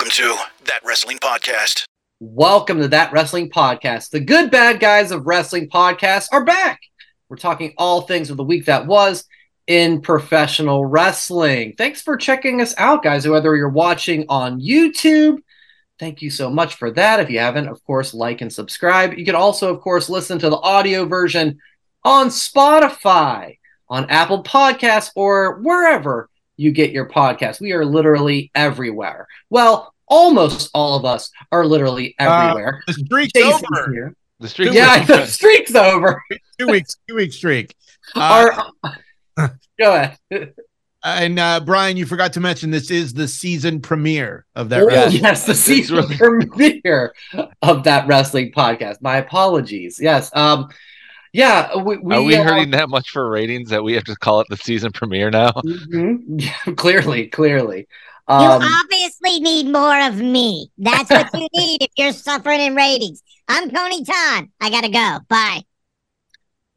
Welcome to That Wrestling Podcast. Welcome to That Wrestling Podcast. The good bad guys of wrestling podcasts are back. We're talking all things of the week that was in professional wrestling. Thanks for checking us out, guys. Whether you're watching on YouTube, thank you so much for that. If you haven't, of course, like and subscribe. You can also, of course, listen to the audio version on Spotify, on Apple Podcasts, or wherever you get your podcast. We are literally everywhere. Well, almost all of us are literally everywhere. Uh, the streak's Jason's over. here. The streak. Yeah, the streak's over. Two weeks, two week streak. Uh, Our- go ahead. and uh, Brian, you forgot to mention this is the season premiere of that. Oh, wrestling. yes, the season really- premiere of that wrestling podcast. My apologies. Yes. Um. Yeah. We, we, Are we uh, hurting that much for ratings that we have to call it the season premiere now? mhm. Yeah, clearly, clearly. You Um, obviously need more of me. That's what you need if you're suffering in ratings. I'm Coney Ton. I gotta go. Bye.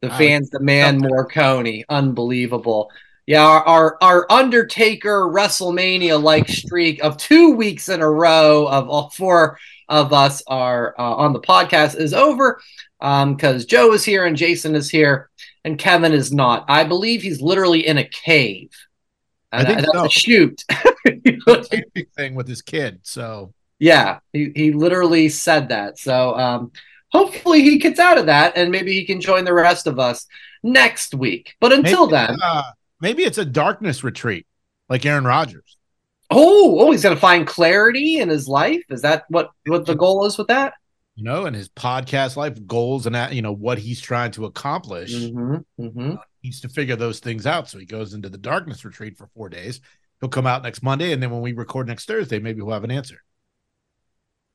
the I fans demand more Coney. Unbelievable. Yeah, our, our our Undertaker WrestleMania like streak of two weeks in a row of all four of us are uh, on the podcast is over because Joe is here and Jason is here and Kevin is not. I believe he's literally in a cave. I think that's so. a shoot. Camping thing with his kid. So Yeah, he, he literally said that. So um, hopefully he gets out of that and maybe he can join the rest of us next week. But until maybe, then, uh, maybe it's a darkness retreat, like Aaron Rodgers. oh, oh, he's gonna find clarity in his life. Is that what what the goal is with that? You know, and his podcast life goals and that, you know what he's trying to accomplish. Mm-hmm, mm-hmm. Needs to figure those things out. So he goes into the darkness retreat for four days. He'll come out next Monday, and then when we record next Thursday, maybe we'll have an answer.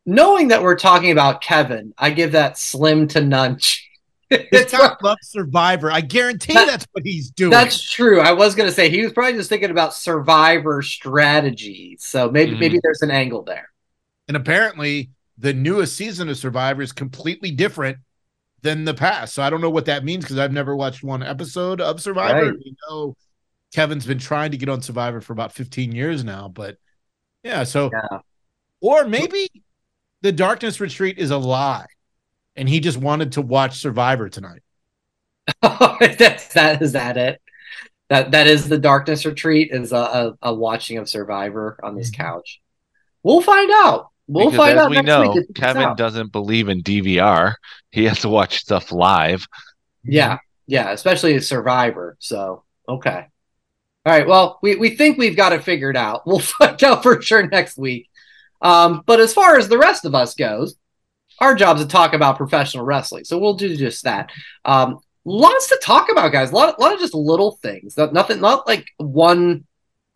Knowing that we're talking about Kevin, I give that slim to none. It's guy loves Survivor. I guarantee That- that's what he's doing. That's true. I was gonna say he was probably just thinking about survivor strategies. So maybe Mhm. maybe there's an angle there. and apparently, the newest season of Survivor is completely different than the past. So I don't know what that means because I've never watched one episode of Survivor. Right. We know Kevin's been trying to get on Survivor for about 15 years now, but yeah. So, Yeah. or maybe the darkness retreat is a lie, and he just wanted to watch Survivor tonight. That's that is that it. That that is the darkness retreat is a, a, a watching of Survivor on this Mhm. couch. We'll find out. We'll because find as out we next know, week. if it comes Kevin doesn't believe in DVR. He has to watch stuff live. Yeah, yeah, especially a Survivor. So okay, all right. Well, we we think we've got it figured out. We'll find out for sure next week. Um, but as far as the rest of us goes, our job is to talk about professional wrestling. So we'll do just that. Um, lots to talk about, guys. A lot, a lot of just little things. Not, nothing, not like one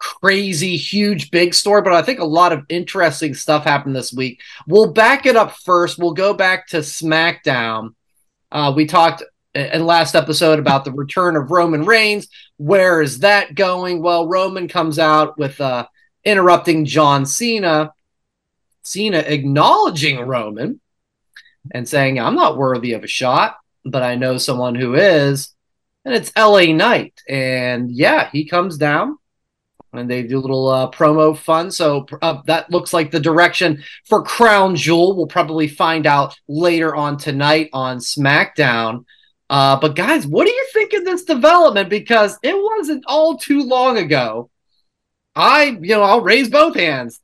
crazy, huge, big story, but I think a lot of interesting stuff happened this week. We'll back it up first. We'll go back to SmackDown. Uh, we talked in last episode about the return of Roman Reigns. Where is that going? Well, Roman comes out with uh, interrupting John Cena. Cena acknowledging Roman and saying, I'm not worthy of a shot, but I know someone who is. And it's LA Knight. And yeah, he comes down and they do a little uh, promo fun. So uh, that looks like the direction for Crown Jewel. We'll probably find out later on tonight on SmackDown. Uh, but guys, what do you think of this development? Because it wasn't all too long ago. I, you know, I'll raise both hands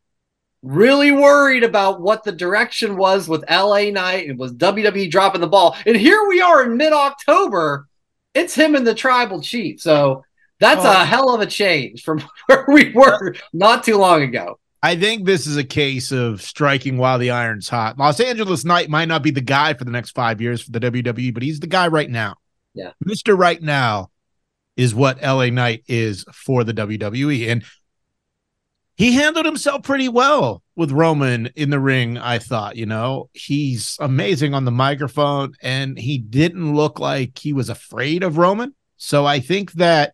really worried about what the direction was with LA Knight. It was WWE dropping the ball. And here we are in mid October. It's him and the tribal chief. So that's Oh. a hell of a change from where we were not too long ago. I think this is a case of striking while the iron's hot. Los Angeles Knight might not be the guy for the next five years for the WWE, but he's the guy right now. Yeah. Mr. Right Now is what LA Knight is for the WWE. And he handled himself pretty well with Roman in the ring, I thought. You know, he's amazing on the microphone and he didn't look like he was afraid of Roman. So I think that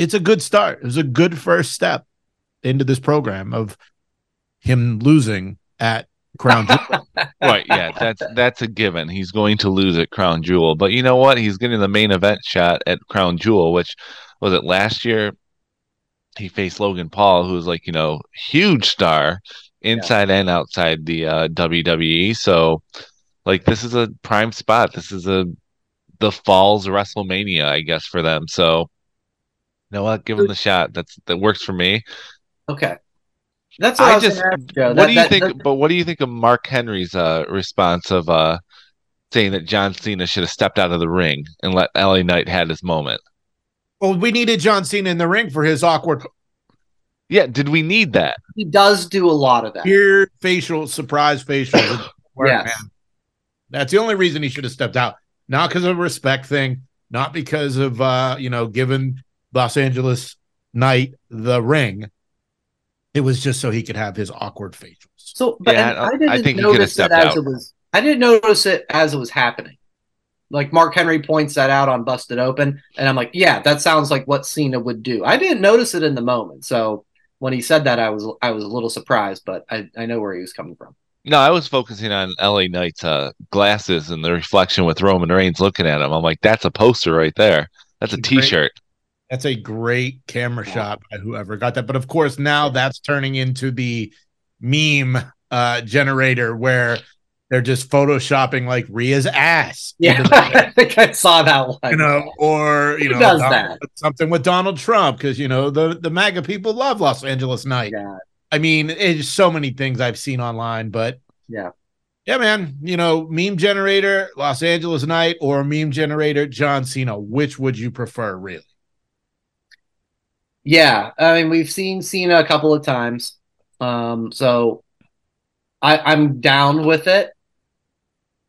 it's a good start. It was a good first step into this program of him losing at Crown Jewel. Right, yeah, that's that's a given. He's going to lose at Crown Jewel, but you know what? He's getting the main event shot at Crown Jewel, which was it last year. He faced Logan Paul, who's like you know huge star, inside and outside the uh, WWE. So, like, this is a prime spot. This is a the Falls WrestleMania, I guess, for them. So, you know what? Give them the shot. That's that works for me. Okay. That's what I, I was just ask, Joe. what That- do you that- think? that- but what do you think of Mark Henry's uh, response of uh, saying that John Cena should have stepped out of the ring and let LA Knight had his moment? Well, we needed John Cena in the ring for his awkward Yeah, did we need that? he does do a lot of that. weird facial surprise facial. Yes. man. That's the only reason he should have stepped out. Not because of a respect thing, not because of uh, you know, giving Los Angeles Knight, the ring. It was just so he could have his awkward facials. So, but Yeah, I- I, I didn't think he could have notice it stepped as out. it was. I didn't notice it as it was happening. Like Mark Henry points that out on Busted Open, and I'm like, yeah, that sounds like what Cena would do. I didn't notice it in the moment, so when he said that, I was I was a little surprised, but I, I know where he was coming from. No, I was focusing on LA Knight's uh, glasses and the reflection with Roman Reigns looking at him. I'm like, that's a poster right there. That's a Great. T-shirt. That's a great camera shot by whoever got that. But of course, now that's turning into the meme uh generator where they're just photoshopping like Rhea's ass. Yeah, I think I saw that one. you know, or you Who know, Donald- something with Donald Trump because you know the the MAGA people love Los Angeles Knight. Yeah, I mean, it's so many things I've seen online, but Yeah. yeah, man. You know, meme generator Los Angeles Knight or meme generator John Cena. Which would you prefer, really? Yeah. I mean, we've seen Cena a couple of times, um, so I, I'm down with it.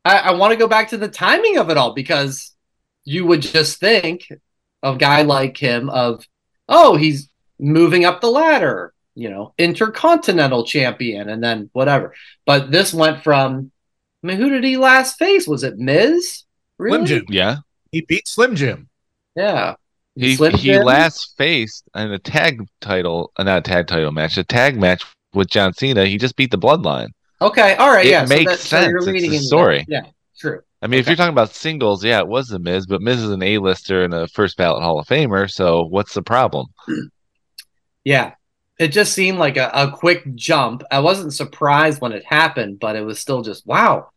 I, I want to go back to the timing of it all because you would just think of a guy like him of, oh, he's moving up the ladder, you know, intercontinental champion, and then whatever. But this went from, I mean, who did he last face? Was it Miz? Slim Jim. Yeah, He beat Slim Jim. Yeah. He Slim he Jim? last faced in a tag title, uh, not a tag title match, a tag match with John Cena. He just beat the Bloodline. Okay, all right, It yeah. makes that- sense. you're It's leading the into that. story. Yeah, true. I mean, if you're talking about singles, yeah, it was the Miz, but Miz is an A-lister and a first ballot Hall of Famer. So what's the problem? Yeah. It just seemed like a, a quick jump. I wasn't surprised when it happened, but it was still just, wow,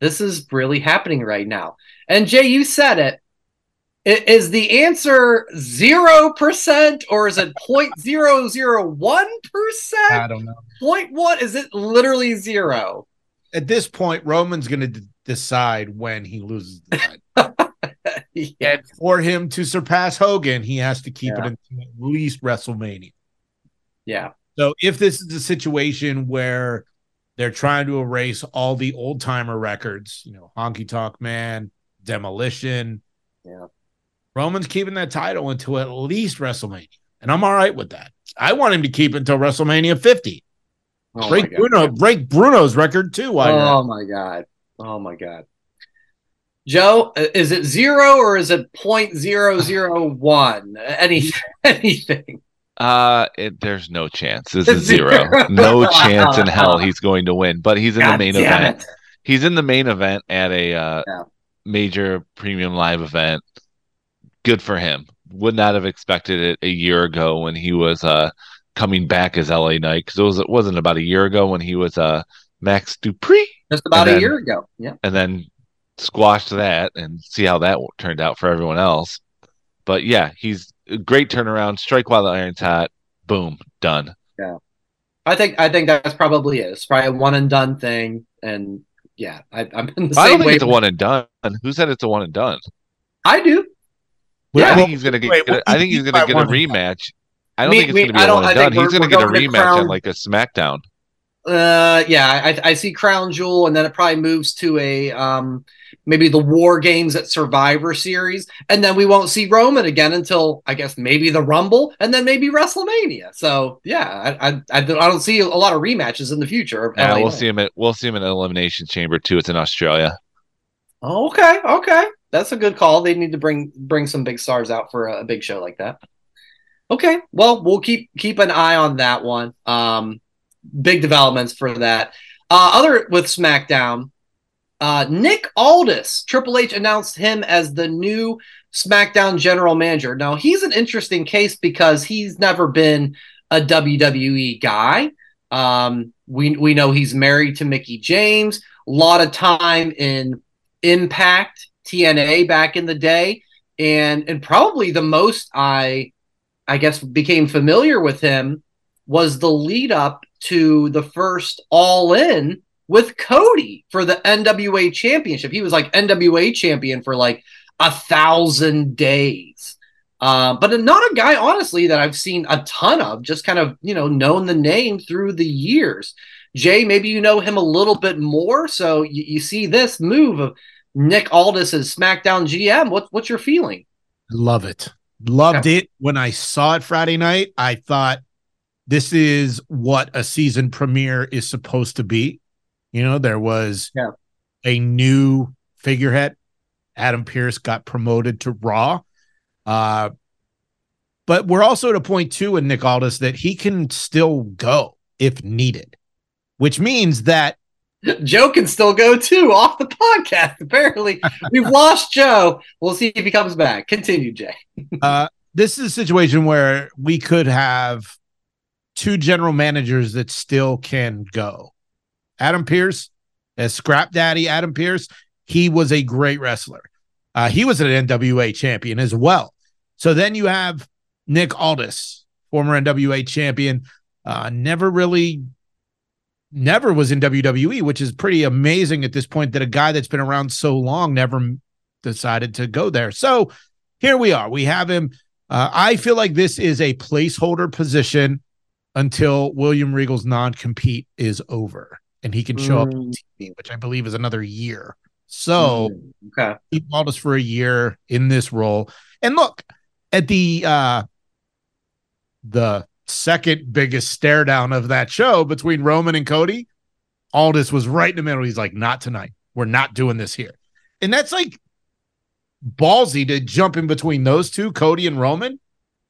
this is really happening right now. And Jay, you said it. I- Is the answer 0% or is it 0.001%? I don't know. Point what? Is it literally zero? At this point, Roman's going to d- decide when he loses the title. yeah. and for him to surpass Hogan, he has to keep Yeah. it until at least WrestleMania. Yeah. So if this is a situation where they're trying to erase all the old timer records, you know, Honky Tonk Man, Demolition, Yeah. Roman's keeping that title until at least WrestleMania, and I'm all right with that. I want him to keep it until WrestleMania 50. Oh break Bruno, break Bruno's record too. While you're Oh my god. Oh my god. Joe, is it zero or is it point zero zero one? Any anything? Uh, it, there's no chance. This is Zero. zero. No chance in hell he's going to win. But he's in the main event. it. He's in the main event at a uh, Yeah. major premium live event. Good for him. Would not have expected it a year ago when he was uh coming back as LA Knight because it was it wasn't about a year ago when he was uh Max Dupri Just about a then- year ago. Yeah. and then squashed that and see how that turned out for everyone else. But yeah, he's a great turnaround. Strike while the iron's hot. Boom, done. Yeah, I think I think that's probably it. It's probably a one and done thing. And yeah, I, I'm in the I don't think way. it's a one and done. Who said it's a one and done? I do. I think he's gonna get. Wait, what I think he's gonna get a one and done? rematch. I don't Me- think it's me- gonna be I a don't- one and done. He's gonna get a rematch crown- on like a SmackDown. Uh, yeah, I, I see Crown Jewel, and then it probably moves to a um maybe the War Games at Survivor Series, and then we won't see Roman again until I guess maybe the Rumble, and then maybe WrestleMania. So yeah, I I, I don't see a lot of rematches in the future. Yeah, LA we'll see him at we'll see him in elimination chamber too. It's in Australia. Oh, okay, okay, that's a good call. They need to bring bring some big stars out for a, a big show like that. Okay, well, we'll keep keep an eye on that one. Um, big developments for that. Uh, other with SmackDown, uh, Nick Aldis, Triple H announced him as the new SmackDown general manager. Now he's an interesting case because he's never been a WWE guy. Um, we we know he's married to Mickie James. A lot of time in Impact TNA back in the day, and and probably the most I I guess became familiar with him was the lead up to the first All In with Cody for the NWA Championship. He was like NWA champion for like a thousand days. Uh, but not a guy, honestly, that I've seen a ton of, just kind of, you know, known the name through the years. Jay, maybe you know him a little bit more. So you, you see this move of Nick Aldis as SmackDown GM. What, what's your feeling? Love it. Loved it. When I saw it Friday night, I thought this is what a season premiere is supposed to be. You know, there was yeah. a new figurehead. Adam Pearce got promoted to Raw. Uh, but we're also at a point too in Nick Aldis that he can still go if needed, which means that Joe can still go too off the podcast. Apparently, we've lost Joe. We'll see if he comes back. Continue, Jay. uh, this is a situation where we could have two general managers that still can go. Adam Pearce, as Scrap Daddy Adam Pearce, he was a great wrestler. Uh, he was an NWA champion as well. So then you have Nick Aldis, former NWA champion, uh, never really, never was in WWE, which is pretty amazing at this point that a guy that's been around so long never decided to go there. So here we are. We have him. Uh, I feel like this is a placeholder position until William Regal's non compete is over and he can show mm. up on TV, which I believe is another year. So mm. okay. he called us for a year in this role. And look, at the uh the second biggest stare down of that show between Roman and Cody, Aldis was right in the middle. He's like, not tonight. We're not doing this here. And that's like ballsy to jump in between those two, Cody and Roman.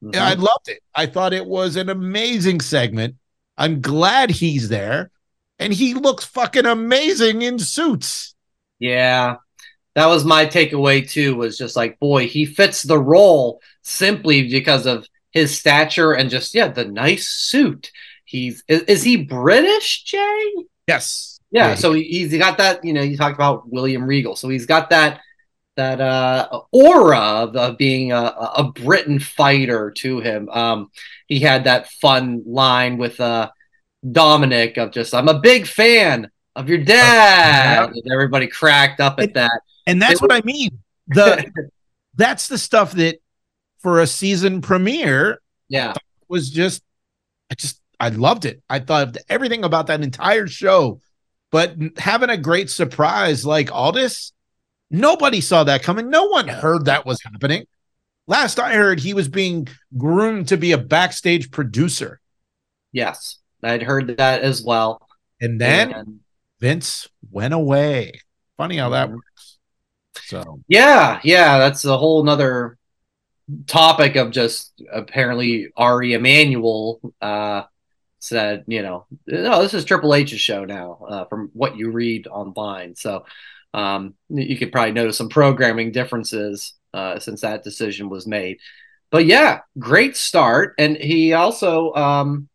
Mm-hmm. I loved it. I thought it was an amazing segment. I'm glad he's there. And he looks fucking amazing in suits. Yeah that was my takeaway too was just like boy he fits the role simply because of his stature and just yeah the nice suit. He's is, is he british jay? Yes. Yeah, yeah so he, he's got that you know you talked about william regal. So he's got that that uh aura of, of being a, a britain fighter to him. Um he had that fun line with uh dominic of just i'm a big fan of your dad. Uh, everybody cracked up at that. And that's what I mean. The that's the stuff that for a season premiere, yeah, was just I just I loved it. I thought everything about that entire show. But having a great surprise like Aldis, nobody saw that coming. No one heard that was happening. Last I heard, he was being groomed to be a backstage producer. Yes, I'd heard that as well. And then and... Vince went away. Funny how that mm-hmm. works. So yeah, yeah, that's a whole nother topic of just apparently Ari Emanuel uh, said, you know, no, this is Triple H's show now, uh, from what you read online. So um, you could probably notice some programming differences uh, since that decision was made. But yeah, great start, and he also um,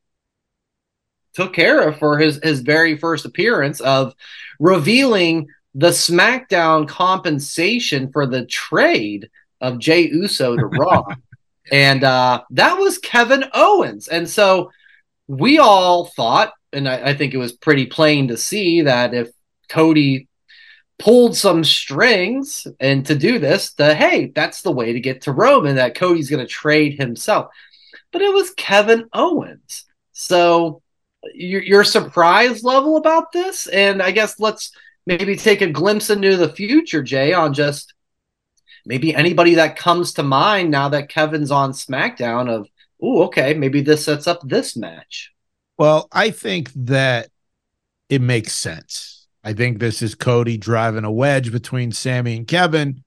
took care of for his his very first appearance of revealing the SmackDown compensation for the trade of Jey Uso to Raw. and uh, that was Kevin Owens. And so we all thought, and I, I, think it was pretty plain to see that if Cody pulled some strings and to do this, the hey, that's the way to get to Rome, and that Cody's going to trade himself. But it was Kevin Owens. So your, your surprise level about this, and I guess let's maybe take a glimpse into the future, Jay, on just maybe anybody that comes to mind now that Kevin's on SmackDown of, oh, okay, maybe this sets up this match. Well, I think that it makes sense. I think this is Cody driving a wedge between Sami and Kevin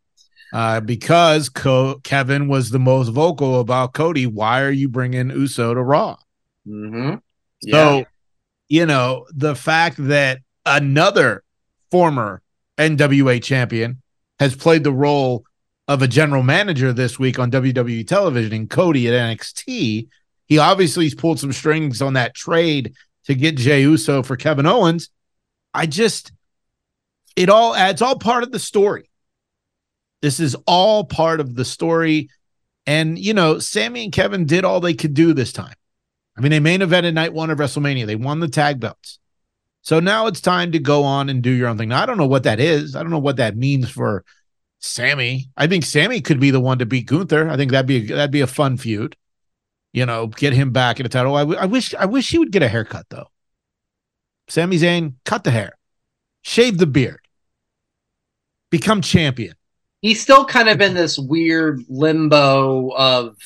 uh, because Co- Kevin was the most vocal about Cody. Why are you bringing Uso to Raw? Mm-hmm. Yeah. So, you know, the fact that another former NWA champion, has played the role of a general manager this week on WWE television and Cody at NXT. He obviously has pulled some strings on that trade to get Jey Uso for Kevin Owens. I just, it all adds all part of the story. This is all part of the story. And, you know, Sami and Kevin did all they could do this time. I mean, they main evented night one of WrestleMania. They won the tag belts. So now it's time to go on and do your own thing. Now, I don't know what that is. I don't know what that means for Sami. I think Sami could be the one to beat Gunther. I think that'd be a, that'd be a fun feud. You know, get him back in the title. I, w- I wish I wish he would get a haircut though. Sami Zayn, cut the hair, shave the beard, become champion. He's still kind of in this weird limbo of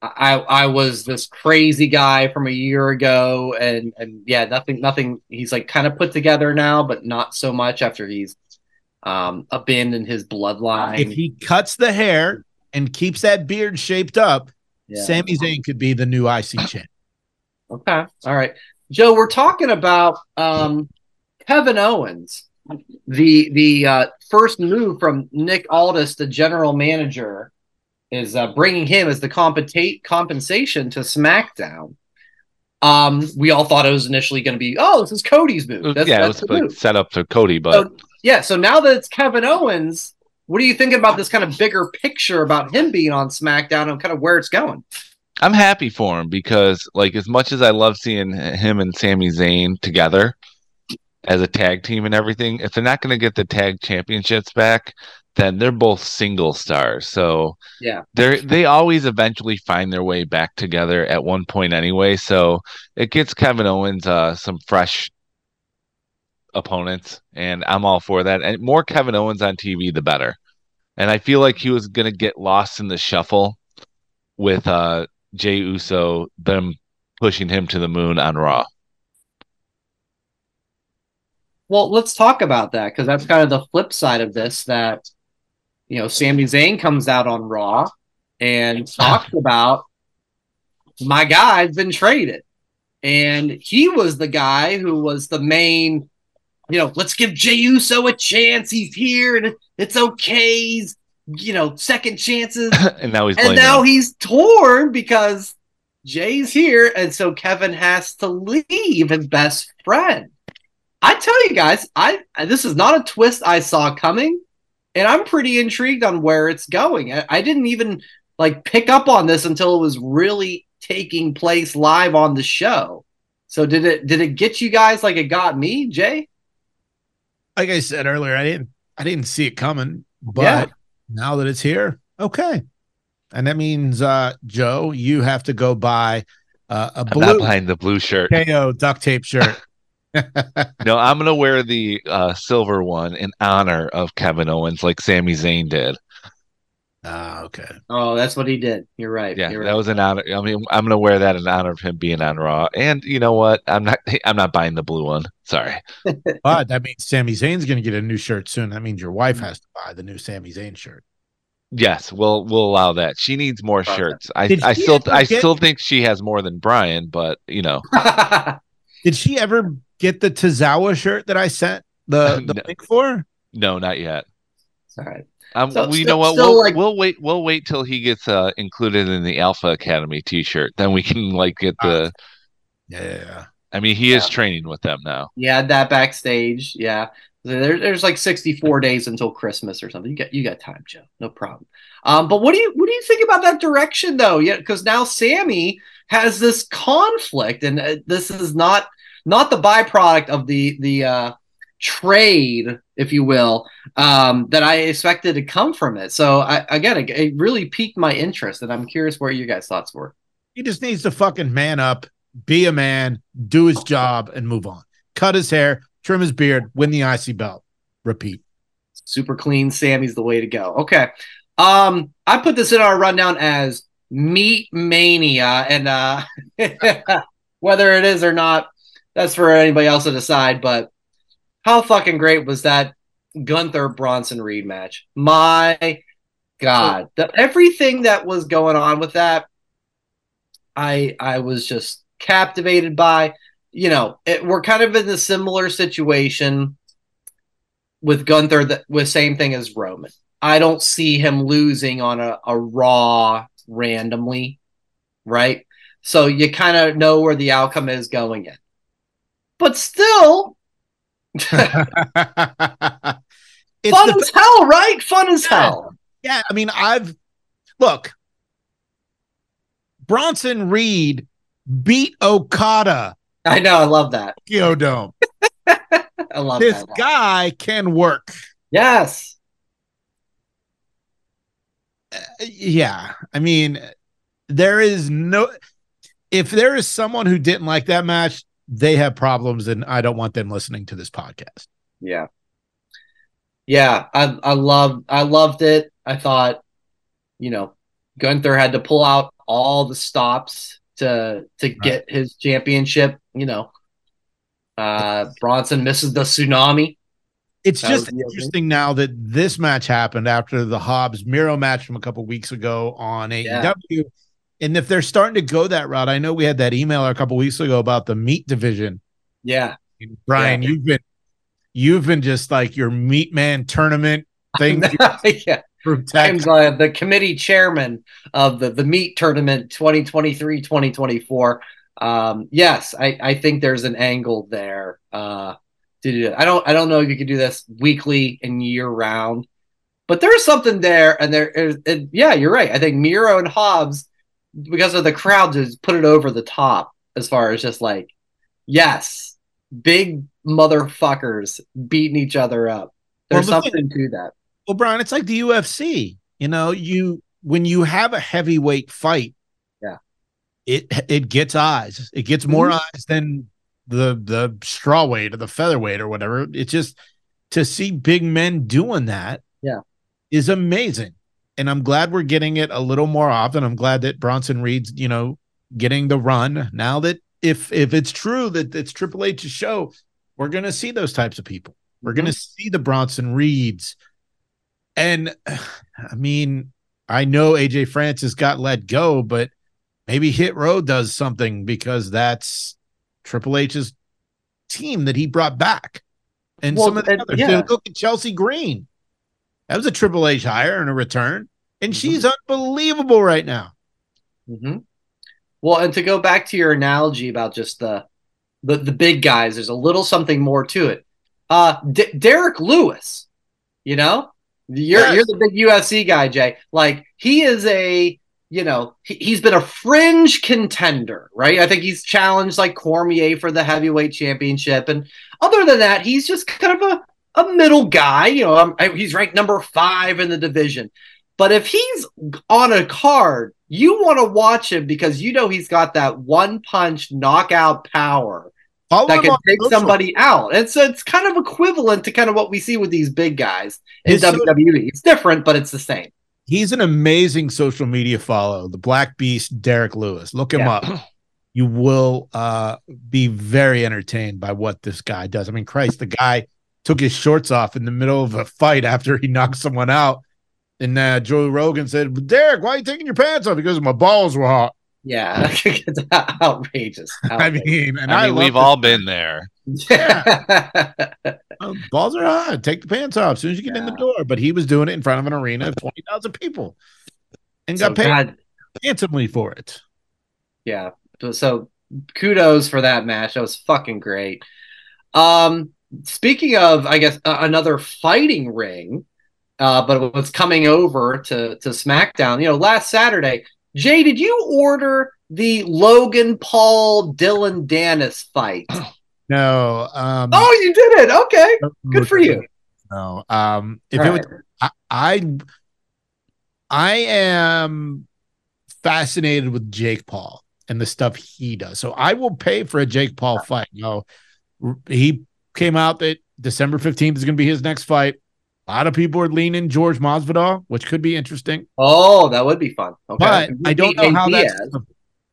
I I was this crazy guy from a year ago and and yeah nothing nothing he's like kind of put together now but not so much after he's um abandoned his bloodline. If he cuts the hair and keeps that beard shaped up, Yeah. Sami Zayn could be the new IC champ. Okay. All right. Joe, we're talking about um, Kevin Owens. The the uh, first move from Nick Aldis, the general manager, is uh, bringing him as the compensate compensation to SmackDown. Um, we all thought it was initially going to be, oh, this is Cody's move. That's, yeah, it was like move. set up for Cody, but So, yeah. So now that it's Kevin Owens, what are you thinking about this kind of bigger picture about him being on SmackDown and kind of where it's going? I'm happy for him because, like, as much as I love seeing him and Sami Zayn together as a tag team and everything, if they're not going to get the tag championships back, then they're both single stars. So Yeah. they they always eventually find their way back together at one point anyway. So it gets Kevin Owens uh, some fresh opponents, and I'm all for that. And more Kevin Owens on TV, the better. And I feel like he was going to get lost in the shuffle with uh, Jey Uso, them pushing him to the moon on Raw. Well, let's talk about that because that's kind of the flip side of this. That you know, Sami Zayn comes out on Raw and talks about my guy's been traded, and he was the guy who was the main. You know, let's give Jey Uso a chance. He's here, and it's okay. He's you know second chances, and now he's and now him. he's torn because Jay's here, and so Kevin has to leave his best friend. I tell you guys, I this is not a twist I saw coming, and I'm pretty intrigued on where it's going. I, I didn't even like pick up on this until it was really taking place live on the show. So did it did it get you guys like it got me, Jay? Like I said earlier, I didn't I didn't see it coming, but Yeah. now that it's here, okay. And that means uh Joe, you have to go buy uh, a I'm not blue buying the blue shirt. KO duct tape shirt. No, I'm gonna wear the uh, silver one in honor of Kevin Owens, like Sami Zayn did. Ah, okay. Oh, that's what he did. You're right. Yeah, You're that was an honor. I mean, I'm gonna wear that in honor of him being on Raw. And you know what? I'm not. I'm not buying the blue one. Sorry. But that means Sami Zayn's going to get a new shirt soon. That means your wife has to buy the new Sami Zayn shirt. Yes, we'll we'll allow that. She needs more Okay. shirts. I I still I get- still think she has more than Brian, but you know, Did she ever get the Tozawa shirt that I sent the, the No. link for? no, not yet. All right. Um, So- we still- know what still, we'll, like- we'll wait. We'll wait till he gets uh included in the Alpha Academy T-shirt. Then we can like get the. Yeah. I mean, he is training with them now. Yeah, that backstage. Yeah. There, there's like 64 days until Christmas or something. You got you got time, Joe. No problem. Um, but what do you what do you think about that direction though? Yeah, because now Sami has this conflict, and uh, this is not not the byproduct of the the uh, trade, if you will, um, that I expected to come from it. So I, again, it, it really piqued my interest, and I'm curious what your guys' thoughts were. He just needs to fucking man up, be a man, do his job, and move on. Cut his hair, trim his beard, win the IC belt. Repeat. super clean Sami's the way to go. Okay. Um, I put this in our rundown as meat mania, and uh whether it is or not, that's for anybody else to decide. But how fucking great was that Gunther Bronson Reed match? My God, the, everything that was going on with that, I I was just captivated by. You know, it, we're kind of in a similar situation with Gunther that with same thing as Roman. I don't see him losing on a, a raw randomly, right? So you kind of know where the outcome is going in. but still, it's fun the- as hell, right? Fun as hell. yeah, I mean, I've look, Bronson Reed beat Okada I know. I love that. Tokyo Dome. I love This that. guy can work. Yes. Yeah, I mean, there is no. If there is someone who didn't like that match, they have problems, and I don't want them listening to this podcast. Yeah. Yeah. I I loved I loved it. I thought, you know, Gunther had to pull out all the stops to to get his championship, you know. Uh Bronson misses the tsunami. It's That just was the opening. interesting now that this match happened after the Hobbs Miro match from a couple weeks ago on Yeah. AEW. And if they're starting to go that route, I know we had that email a couple weeks ago about the meat division. Yeah. Brian, Yeah. you've been you've been just like your meat man tournament thing yeah. I'm uh, the committee chairman of the the meat tournament 2023 2024. Um, yes, I, I think there's an angle there. Uh, to do it. I don't I don't know if you could do this weekly and year round, but there's something there. And there is, and yeah, you're right. I think Miro and Hobbs, because of the crowd, just put it over the top as far as just like, yes, big motherfuckers beating each other up. There's Well, thing- something to that. Well, Brian, it's like the UFC. You know, you when you have a heavyweight fight, Yeah. it it gets eyes. It gets more Mhm. eyes than the the straw weight or the featherweight or whatever. It's just to see big men doing that, Yeah. is amazing. And I'm glad we're getting it a little more often. I'm glad that Bronson Reed's, you know, getting the run. Now that if if it's true that it's Triple H's show, we're gonna see those types of people. We're gonna mm-hmm. see the Bronson Reeds. And I mean, I know AJ Francis got let go, but maybe Hit Row does something because that's Triple H's team that he brought back. And Well, some of the and- others. yeah. Look at Chelsea Green. That was a Triple H hire and a return. And Mhm. she's unbelievable right now. hmm Well, and to go back to your analogy about just the the, the big guys, there's a little something more to it. Uh, D- Derrick Lewis, you know, you're Yes. you're the big UFC guy, Jay. Like he is a you know he, he's been a fringe contender, right? I think he's challenged like Cormier for the heavyweight championship, and other than that, he's just kind of a a middle guy. You know, um, he's ranked number five in the division. But if he's on a card, you want to watch him because you know he's got that one punch knockout power Follow that can take somebody out. And so it's kind of equivalent to kind of what we see with these big guys in so- WWE. It's different, but it's the same. He's an amazing social media follow, the Black Beast, Derrick Lewis. Look him Yeah. up. You will uh, be very entertained by what this guy does. I mean, Christ, the guy took his shorts off in the middle of a fight after he knocked someone out. And uh, Joe Rogan said, Derek, why are you taking your pants off? Because my balls were hot. Yeah, it's outrageous. I mean, and I I, mean, we've this all been there. Oh, balls are hot. Take the pants off as soon as you get in the door. But he was doing it in front of an arena of 20,000 people and So, got paid God, handsomely for it. yeah. So kudos for that match. That was fucking great. Um, speaking of, I guess uh, another fighting ring, uh, but what's coming over to to SmackDown? You know, last Saturday, Jay, did you order the Logan Paul Dillon Danis fight? No. Um, oh, you did it. Okay, good for you. No. Um, if All it was. I, I, I am fascinated with Jake Paul and the stuff he does. So I will pay for a Jake Paul fight. You know, he came out that December 15th is going to be his next fight. A lot of people are leaning George Masvidal, which could be interesting. Oh, that would be fun. Okay, But I don't know how that's. Gonna,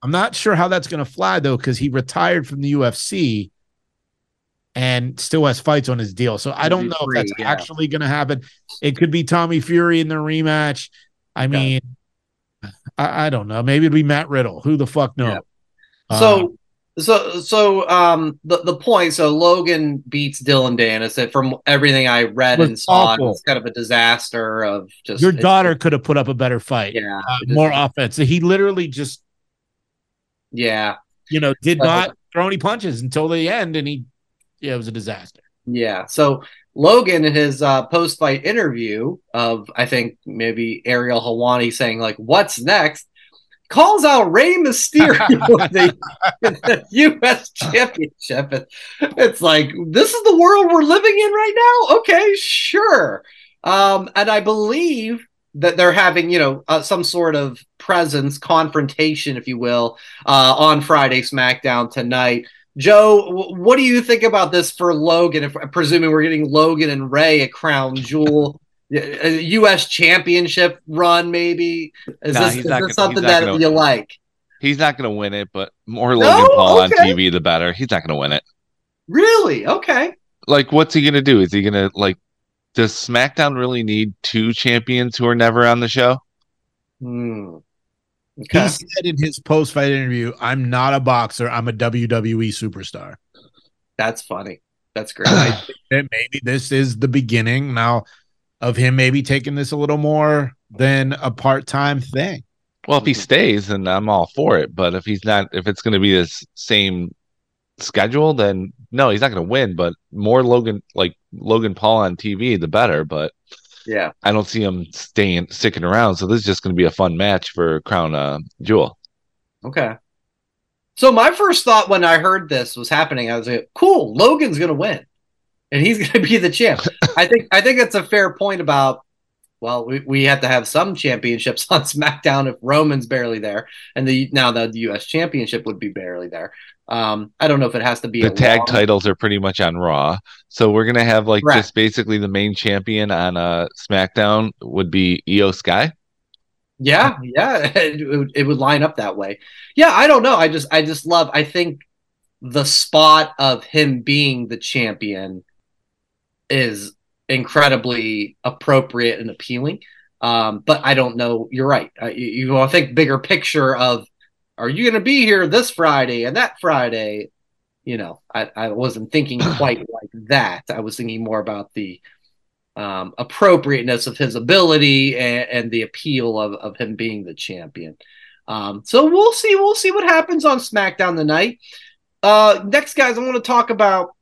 I'm not sure how that's going to fly though, because he retired from the UFC and still has fights on his deal. So I don't know free, if that's yeah. actually going to happen. It could be Tommy Fury in the rematch. I mean, I, I don't know. Maybe it'll be Matt Riddle. Who the fuck knows? Uh, So, so, so, um, the the point. So Logan beats Dillon Danis. It from everything I read and saw, it's kind of a disaster of just your daughter could have put up a better fight. Yeah, Uh, more offense. He literally just, Yeah, you know, did not throw any punches until the end, and he, yeah, it was a disaster. Yeah. So Logan in his uh, post-fight interview of I think maybe Ariel Helwani saying like, "What's next?" Calls out Rey Mysterio in the, the U.S. Championship. It's like this is the world we're living in right now. Okay, sure. Um, and I believe that they're having you know uh, some sort of presence confrontation, if you will, uh, on Friday SmackDown tonight. Joe, what do you think about this for Logan? If presuming we're getting Logan and Rey a crown jewel, a U.S. Championship run, maybe is Nah, this, he's is not this gonna- something that gonna- you like? He's not going to win it, but more No? Logan Paul on TV, the better. He's not going to win it. Really? Okay. Like, what's he going to do? Is he going to like? Does SmackDown really need two champions who are never on the show? Hmm. Okay. He said in his post fight interview, I'm not a boxer, I'm a WWE superstar. That's funny. That's great. I think that maybe this is the beginning now of him maybe taking this a little more than a part time thing. Well, if he stays, then I'm all for it. But if he's not, if it's going to be this same schedule, then no, he's not going to win. But more Logan, like Logan Paul on TV, the better. But yeah. I don't see him staying, sticking around. So this is just going to be a fun match for Crown uh, Jewel. Okay. So my first thought when I heard this was happening, I was like, "Cool, Logan's gonna win, and he's gonna be the champ." I think I think that's a fair point about. Well, we, we have to have some championships on SmackDown if Roman's barely there, and the now the U.S. Championship would be barely there. Um, I don't know if it has to be The tag long- titles are pretty much on Raw. So we're going to have like Correct. just basically the main champion on uh, SmackDown would be Iyo Sky. Yeah, yeah, it, would- it would line up that way. Yeah, I don't know. I just, I just love. I think the spot of him being the champion is incredibly appropriate and appealing. Um, but I don't know. You're right. Uh, you, you want to think bigger picture of, are you going to be here this Friday and that Friday? You know, I, I wasn't thinking quite like that. I was thinking more about the um, appropriateness of his ability and, and the appeal of, of him being the champion. Um, so we'll see. We'll see what happens on SmackDown tonight. Uh, next, guys, I want to talk about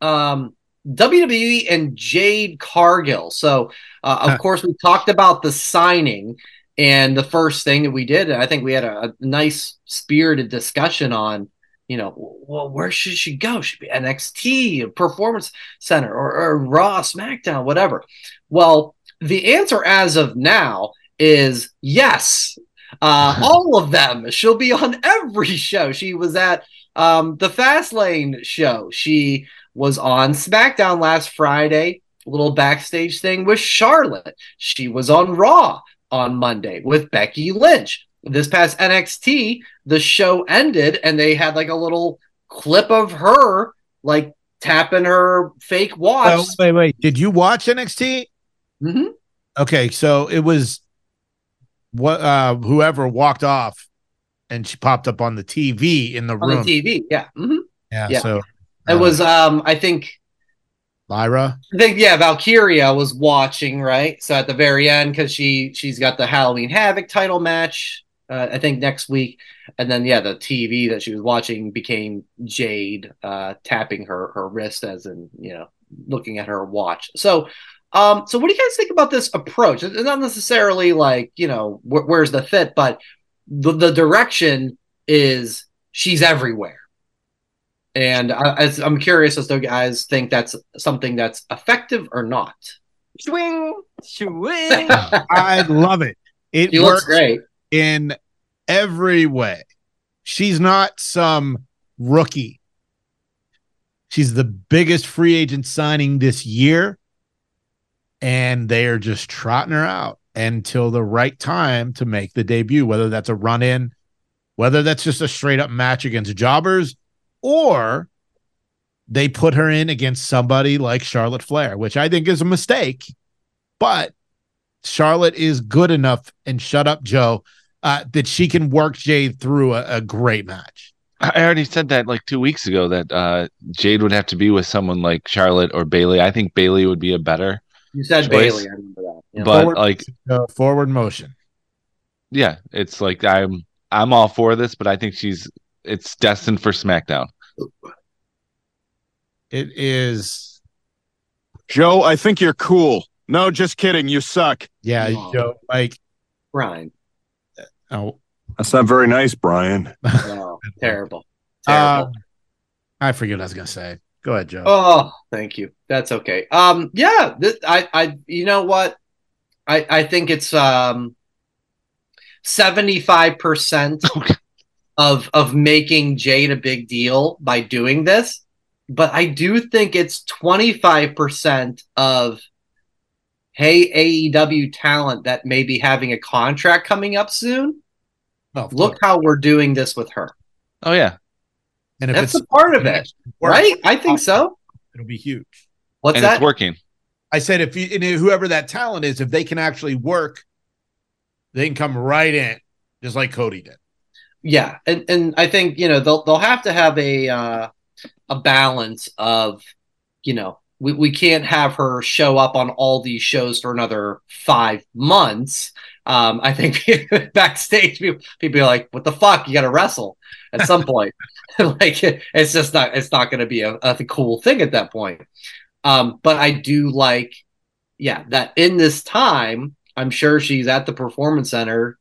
um, WWE and Jade Cargill. So, uh, of Huh. course, we talked about the signing and the first thing that we did. And I think we had a, a nice spirited discussion on, you know, well, where should she go? Should be NXT, Performance Center, or, or Raw, SmackDown, whatever. Well, the answer as of now is yes. Uh, all of them. She'll be on every show. She was at um, the Fastlane show. She was on SmackDown last Friday. A little backstage thing with Charlotte. She was on Raw on Monday with Becky Lynch. This past NXT, the show ended and they had like a little clip of her like tapping her fake watch. Oh, wait, wait. Did you watch NXT? Mhm. Okay, so it was what uh whoever walked off and she popped up on the TV in the on room. the TV. Yeah. mhm. Yeah, Yeah. so It uh, was um I think Lyra. I think yeah, Valkyria was watching right. So at the very end, because she she's got the Halloween Havoc title match, uh, I think next week, and then yeah, the TV that she was watching became Jade uh, tapping her her wrist as in you know looking at her watch. So. Um, so what do you guys think about this approach? It's not necessarily like, you know, wh- where's the fit, but the, the direction is she's everywhere. And I, as, I'm curious as to guys think that's something that's effective or not. Swing, swing. I love it. It She works great. in every way. She's not some rookie. She's the biggest free agent signing this year. And they are just trotting her out until the right time to make the debut, whether that's a run in, whether that's just a straight up match against jobbers, or they put her in against somebody like Charlotte Flair, which I think is a mistake. But Charlotte is good enough, and shut up, Joe, uh, that she can work Jade through a, a great match. I already said that like two weeks ago that uh, Jade would have to be with someone like Charlotte or Bayley. I think Bayley would be a better, You said Choice. Bayley. I remember that. Yeah. but Forward- like Uh, forward motion. yeah, it's like I'm I'm all for this, but I think she's it's destined for SmackDown. It is. Joe, I think you're cool. No, just kidding. You suck. Yeah, No. Joe. Like, Brian. oh, That's not very nice, Brian. No, terrible. Terrible. uh, I forget what I was gonna say. Go ahead, Joe. Oh, thank you. That's okay. Um, yeah, th- I, I, you know what? I, I think it's um, seventy-five percent of of making Jade a big deal by doing this, but I do think it's twenty-five percent of hey AEW talent that may be having a contract coming up soon. Well, of Look course. how we're doing this with her. Oh yeah, and if That's it's a part of it, right? I think so. it'll be huge. What's and that? it's working. I said if you and whoever that talent is, if they can actually work, they can come right in, just like Cody did. Yeah and and i think you know they'll they'll have to have a uh a balance of you know we, we can't have her show up on all these shows for another five months. Um i think backstage people, people are like what the fuck? You gotta wrestle at some point. Like it's just not it's not gonna be a, a cool thing at that point. Um but i do like yeah that in this time i'm sure she's at the performance center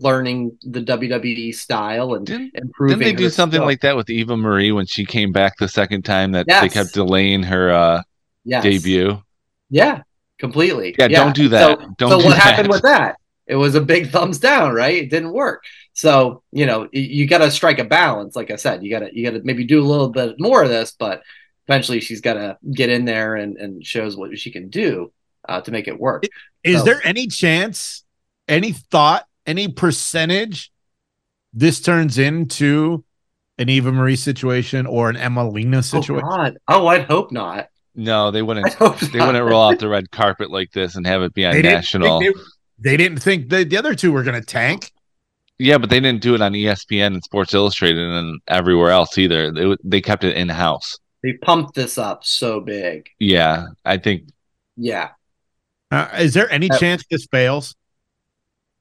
learning the WWE style and Didn't, improving. didn't they do something skill. like that with Eva Marie when she came back the second time that they kept delaying her uh, yes. debut? Yeah, completely. Yeah, don't do that. So, Don't so do what happened with that? It was a big thumbs down, right? It didn't work. So you know you got to strike a balance. Like I said, you got to you got to maybe do a little bit more of this, but eventually she's got to get in there and and shows what she can do uh, to make it work. Is So- there any chance, any thought, any percentage this turns into an Eva Marie situation or an Emmalina Oh situation? God! Oh, I'd hope not. No, they wouldn't. They not. wouldn't roll out the red carpet like this and have it be on They didn't national. think They, they didn't think the, the other two were going to tank. Yeah, but they didn't do it on ESPN and Sports Illustrated and everywhere else either. They they kept it in house. They pumped this up so big. Yeah, I think Yeah. Uh, is there any Uh, chance this fails?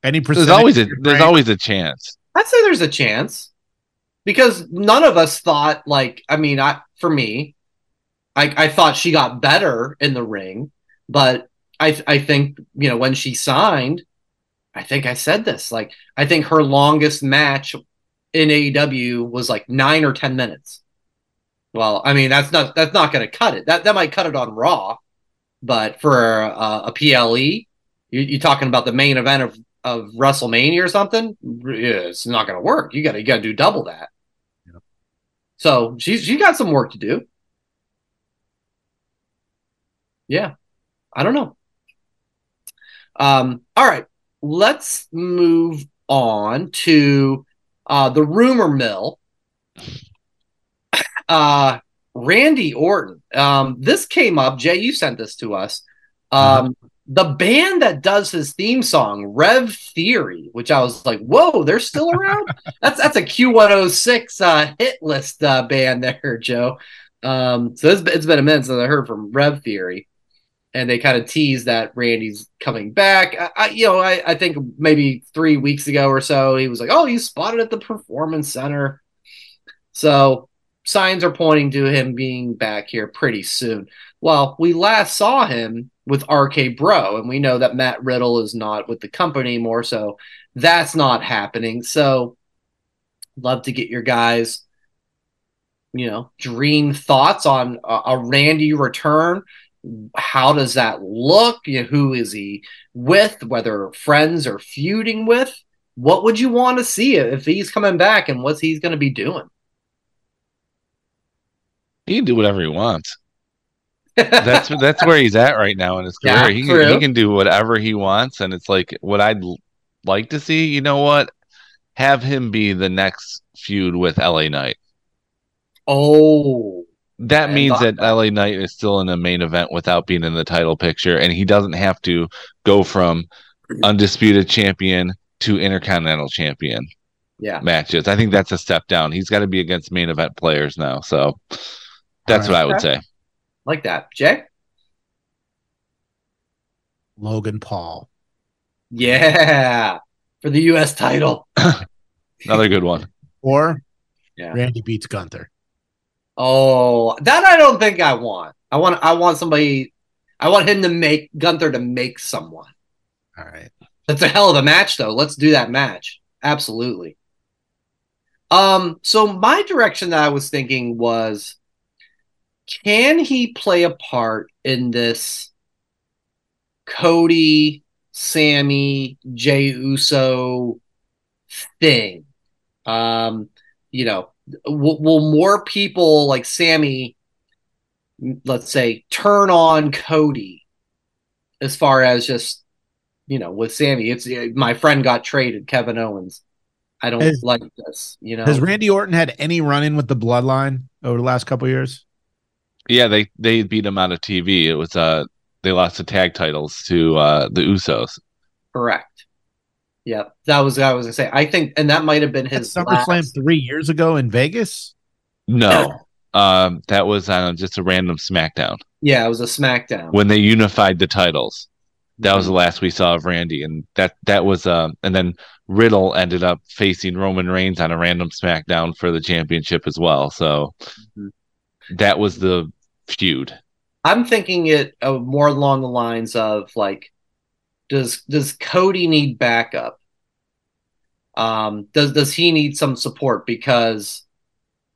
Any percentage? there's always a there's always a chance. I'd say there's a chance because none of us thought like I mean I for me I I thought she got better in the ring but I I think you know when she signed I think I said this like I think her longest match in AEW was like 9 or 10 minutes. Well, I mean that's not that's not going to cut it. That that might cut it on Raw, but for uh, a PLE, you, you're talking about the main event of of WrestleMania or something, it's not going to work. You got to you got to do double that. Yeah. So she's she got some work to do. Yeah, I don't know. Um, all right, let's move on to uh, the rumor mill. Uh, Randy Orton. Um, this came up. Jay, you sent this to us. Um, the band that does his theme song, Rev Theory, which I was like, whoa, they're still around. that's that's a Q106 uh, hit list uh, band there, Joe. Um, so it's, it's been a minute since I heard from Rev Theory, and they kind of teased that Randy's coming back. I, I you know, I, I think maybe three weeks ago or so, he was like, oh, he's spotted at the Performance Center. So signs are pointing to him being back here pretty soon. Well, we last saw him with RK Bro, and we know that Matt Riddle is not with the company anymore, so that's not happening. So, love to get your guys, you know, dream thoughts on a, a Randy return. How does that look? You know, who is he with? Whether friends or feuding with? What would you want to see if he's coming back, and what's he's going to be doing? He can do whatever he wants. That's that's where he's at right now in his career. Yeah, he can, he can do whatever he wants, and it's like what I'd like to see. You know what? Have him be the next feud with LA Knight. oh, That I means that that. LA Knight is still in the main event without being in the title picture, and he doesn't have to go from undisputed champion to intercontinental champion yeah. matches. I think that's a step down. He's got to be against main event players now. So that's All what I would say. Like that. Jay? Logan Paul. Yeah. For the US title. Another good one. Or Yeah. Randy beats Gunther. Oh, that I don't think I want. I want I want somebody I want him to make Gunther to make someone. All right. That's a hell of a match though. Let's do that match. Absolutely. Um so my direction that I was thinking was can he play a part in this Cody, Sami, Jey Uso thing? Um you know, will, will more people like Sami, let's say, turn on Cody as far as just, you know, with Sami? It's my friend got traded, Kevin Owens. I don't Has- like this, you know. Has Randy Orton had any run in with the bloodline over the last couple of years? Yeah, they they beat him out of TV. It was uh they lost the tag titles to uh the Usos. Correct. Yep, that was what I was gonna say. I think, and that might have been his SummerSlam last- three years ago in Vegas. No. Um that was uh, just a random SmackDown Yeah, it was a SmackDown. when they unified the titles. That was the Mhm. last we saw of Randy, and that that was um and then Riddle ended up facing Roman Reigns on a random SmackDown for the championship as well. So Mhm. That was the feud. I'm thinking it uh, more along the lines of like, does does Cody need backup? Um, does does he need some support because,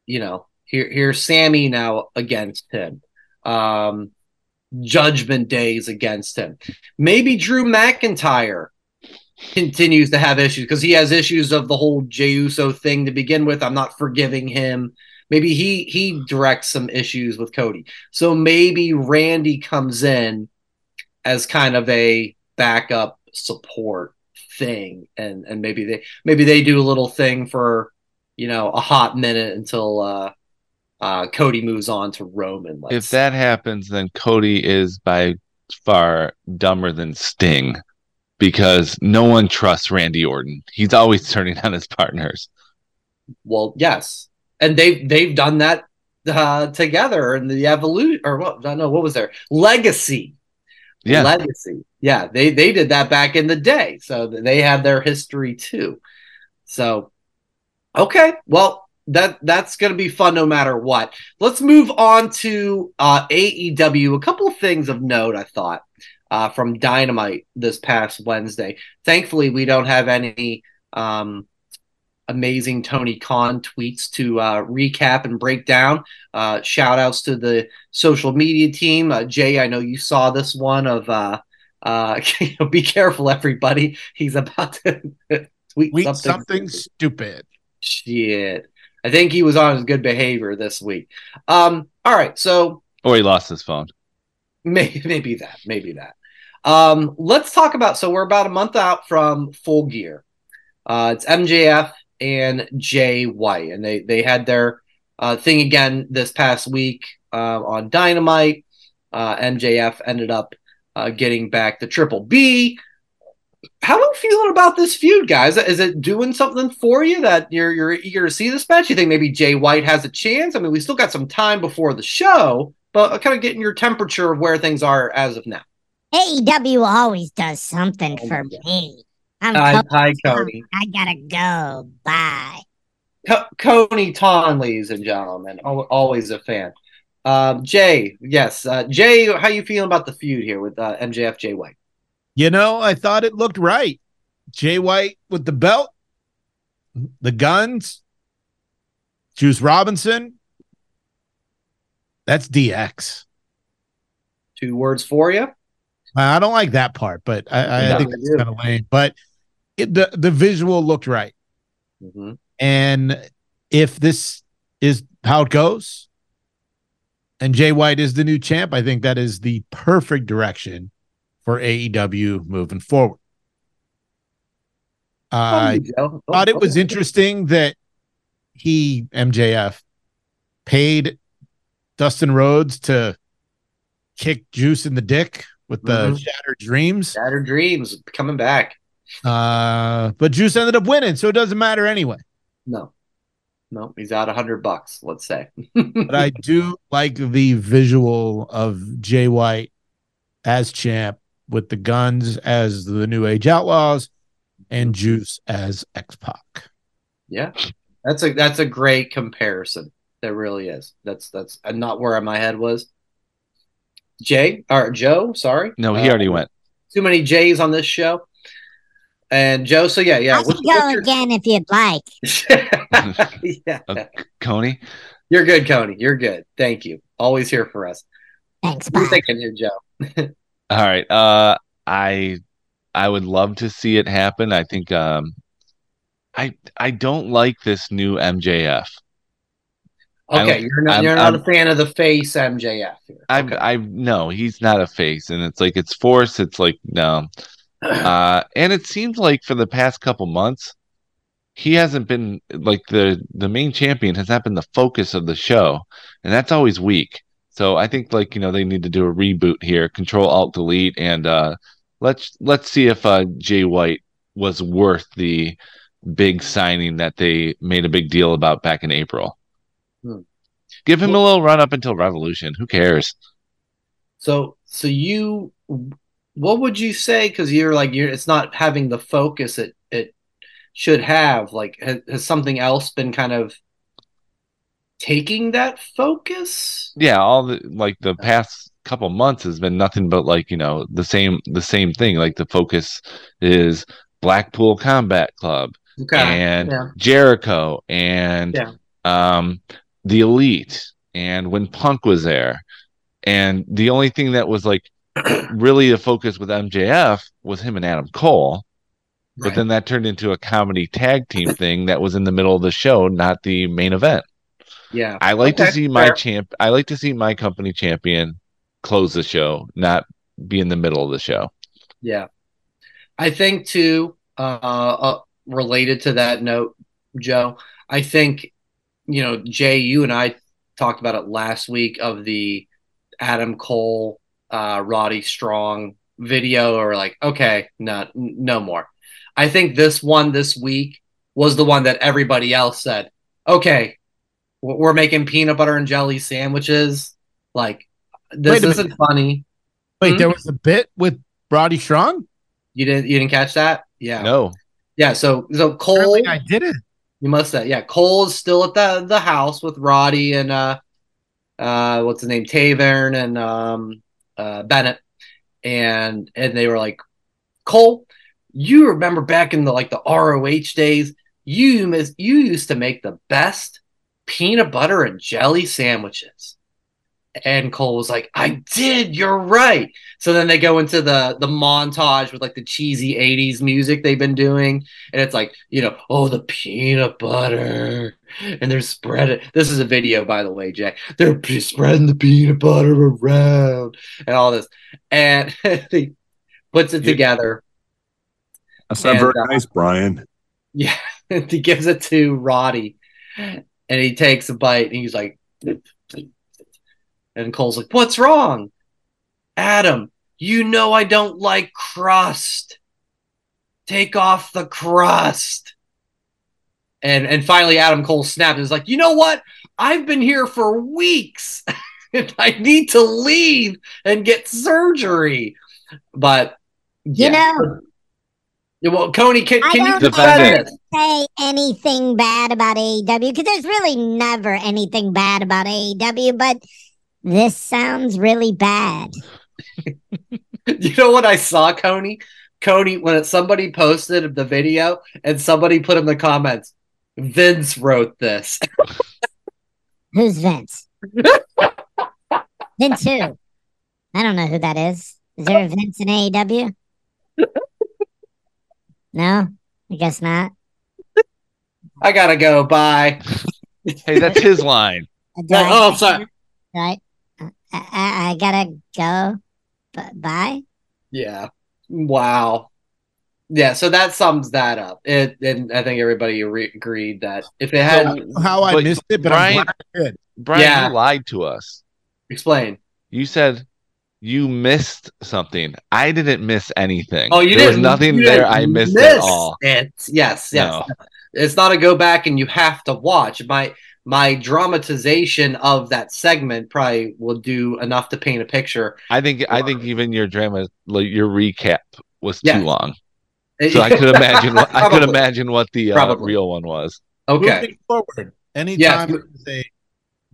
you know, here here's Sami now against him. Um, Judgment Days against him. Maybe Drew McIntyre continues to have issues because he has issues of the whole Jey Uso thing to begin with. I'm not forgiving him. Maybe he he directs some issues with Cody. So maybe Randy comes in as kind of a backup support thing and and maybe they maybe they do a little thing for you know a hot minute until uh uh Cody moves on to Roman If that happens, then Cody is by far dumber than Sting because no one trusts Randy Orton. He's always turning on his partners. well yes and they've they've done that uh together in the evolution or what I know what was there legacy Yeah. legacy. Yeah, they they did that back in the day, so they have their history too. So, okay, well that that's going to be fun no matter what. Let's move on to uh, AEW. A couple of things of note, I thought, uh, from Dynamite this past Wednesday. Thankfully, we don't have any um, amazing Tony Khan tweets to uh, recap and break down. Uh, shout outs to the social media team. Uh, Jay, I know you saw this one of uh, uh, be careful, everybody. He's about to tweet Week something. something stupid. Shit. I think he was on his good behavior this week. Um, all right, so Or he lost his phone. maybe maybe that, maybe that. Um, let's talk about. So we're about a month out from Full Gear. Uh, it's MJF and Jay White, and they they had their uh, thing again this past week uh, on Dynamite. Uh, MJF ended up uh, getting back the Triple B. How are you feeling about this feud, guys? Is it doing something for you that you're you're eager to see this match? You think maybe Jay White has a chance? I mean, we still got some time before the show, but kind of getting your temperature of where things are as of now. AEW always does something Oh, for me. I'm Hi, Cody hi, Tom. Cody. I gotta go. Bye. Co- Coney Ton, ladies and gentlemen, Al- always a fan. Um, Jay, yes, uh, Jay, how you feeling about the feud here with uh, MJF Jay White? You know, I thought it looked right. Jay White with the belt, the guns, Juice Robinson. That's DX. Two words for you. I don't like that part, but I, I, Yeah, think I it's kind of lame. But it, the the visual looked right, hmm and if this is how it goes, and Jay White is the new champ, I think that is the perfect direction for AEW moving forward. I Oh, thought it was interesting that he MJF paid Dustin Rhodes to kick Juice in the dick with the Mhm. shattered dreams. Shattered Dreams coming back. Uh, but Juice ended up winning, so it doesn't matter anyway. No, no, he's out a hundred bucks. Let's say. But I do like the visual of Jay White as champ with the guns as the New Age Outlaws and Juice as X Pac. Yeah, That's a that's a great comparison. That really is. That's that's not where my head was. Jay or Joe, sorry. No, he already Uh, went. Too many J's on this show. And Joe, so yeah, yeah. I what's- can go what's your- again if you'd like. yeah. Okay. Coney. You're good, Coney. You're good. Thank you. Always here for us. Thanks, What you bye. thinking here, Joe? All right. Uh, I I would love to see it happen. I think um, I I don't like this new MJF. Okay, you're not I'm- you're not I'm- a fan of the face MJF here. I Okay. I no, he's not a face, and it's like it's forced. It's like no, uh, and it seems like for the past couple months, he hasn't been like the the main champion has not been the focus of the show, and that's always weak. So I think like you know they need to do a reboot here, Control Alt Delete, and uh, let's let's see if uh, Jay White was worth the big signing that they made a big deal about back in April. Hmm. Give him a little run up until Revolution. Who cares? So so you what would you say cuz you're like you're it's not having the focus it it should have like has, has something else been kind of taking that focus? yeah all the like the past couple months has been nothing but like you know the same the same thing like the focus is blackpool combat club Okay. and yeah. jericho and Yeah. um the elite and when punk was there and the only thing that was like really the focus with mjf was him and adam cole but Right. then that turned into a comedy tag team thing that was in the middle of the show not the main event yeah. I like to Okay, see my fair. champ. I like to see my company champion close the show, not be in the middle of the show. Yeah. I think too, uh, uh related to that note, Joe, I think, you know, Jay, you and I talked about it last week of the Adam Cole, uh, Roddy Strong video, or like, okay, no, no more. I think this one this week was the one that everybody else said, okay, we're making peanut butter and jelly sandwiches. Like, this isn't funny. Wait, Hmm? there was a bit with Roddy Strong? You didn't, you didn't catch that? Yeah. No, Yeah, so so Cole, Apparently I didn't. You must say, yeah, Cole is still at the the house with Roddy and uh, uh, what's his name, Taven and um, uh, Bennett, and and they were like, Cole, you remember back in the like the ROH days, you miss you used to make the best peanut butter and jelly sandwiches. And Cole was like, I did, you're right. So then they go into the the montage with like the cheesy 80s music they've been doing. And it's like, you know, oh, the peanut butter. And they're spreading. This is a video, by the way, Jay. They're spreading the peanut butter around and all this. And he puts it Yeah. together. That's not And, very uh, nice, Brian. Yeah. he gives it to Roddy. And he takes a bite and he's like, and Cole's like, what's wrong? Adam, you know I don't like crust. Take off the crust. And and finally Adam Cole snapped and is like, you know what? I've been here for weeks and I need to leave and get surgery. But You know, Yeah, well, Coney, can, can you defend it? say anything bad about AEW because there's really never anything bad about AEW, but this sounds really bad. You know what I saw, Coney? Coney, when somebody posted the video and somebody put in the comments, Vince wrote this. Who's Vince? Vince who? I don't know who that is. Is there a Vince in AEW? No, I guess not. I gotta go. Bye. hey, that's his line. Do I- oh, sorry. Right? I, I, I gotta go. B- bye. Yeah. Wow. Yeah. So that sums that up. It, and I think everybody re- agreed that if it had So how I missed it, but Brian- I'm glad I did. Brian, Yeah. you lied to us. explain. You said you missed something. I didn't miss anything. Oh, you there didn't. nothing there I missed miss at all. It. Yes. Yes. No. It's not a go back and you have to watch. My my dramatization of that segment probably will do enough to paint a picture. I think I think even your drama, like your recap, was Yeah. too long. So I could imagine. What, I could imagine what the uh, real one was. Okay. Moving forward, Yes. anytime there's a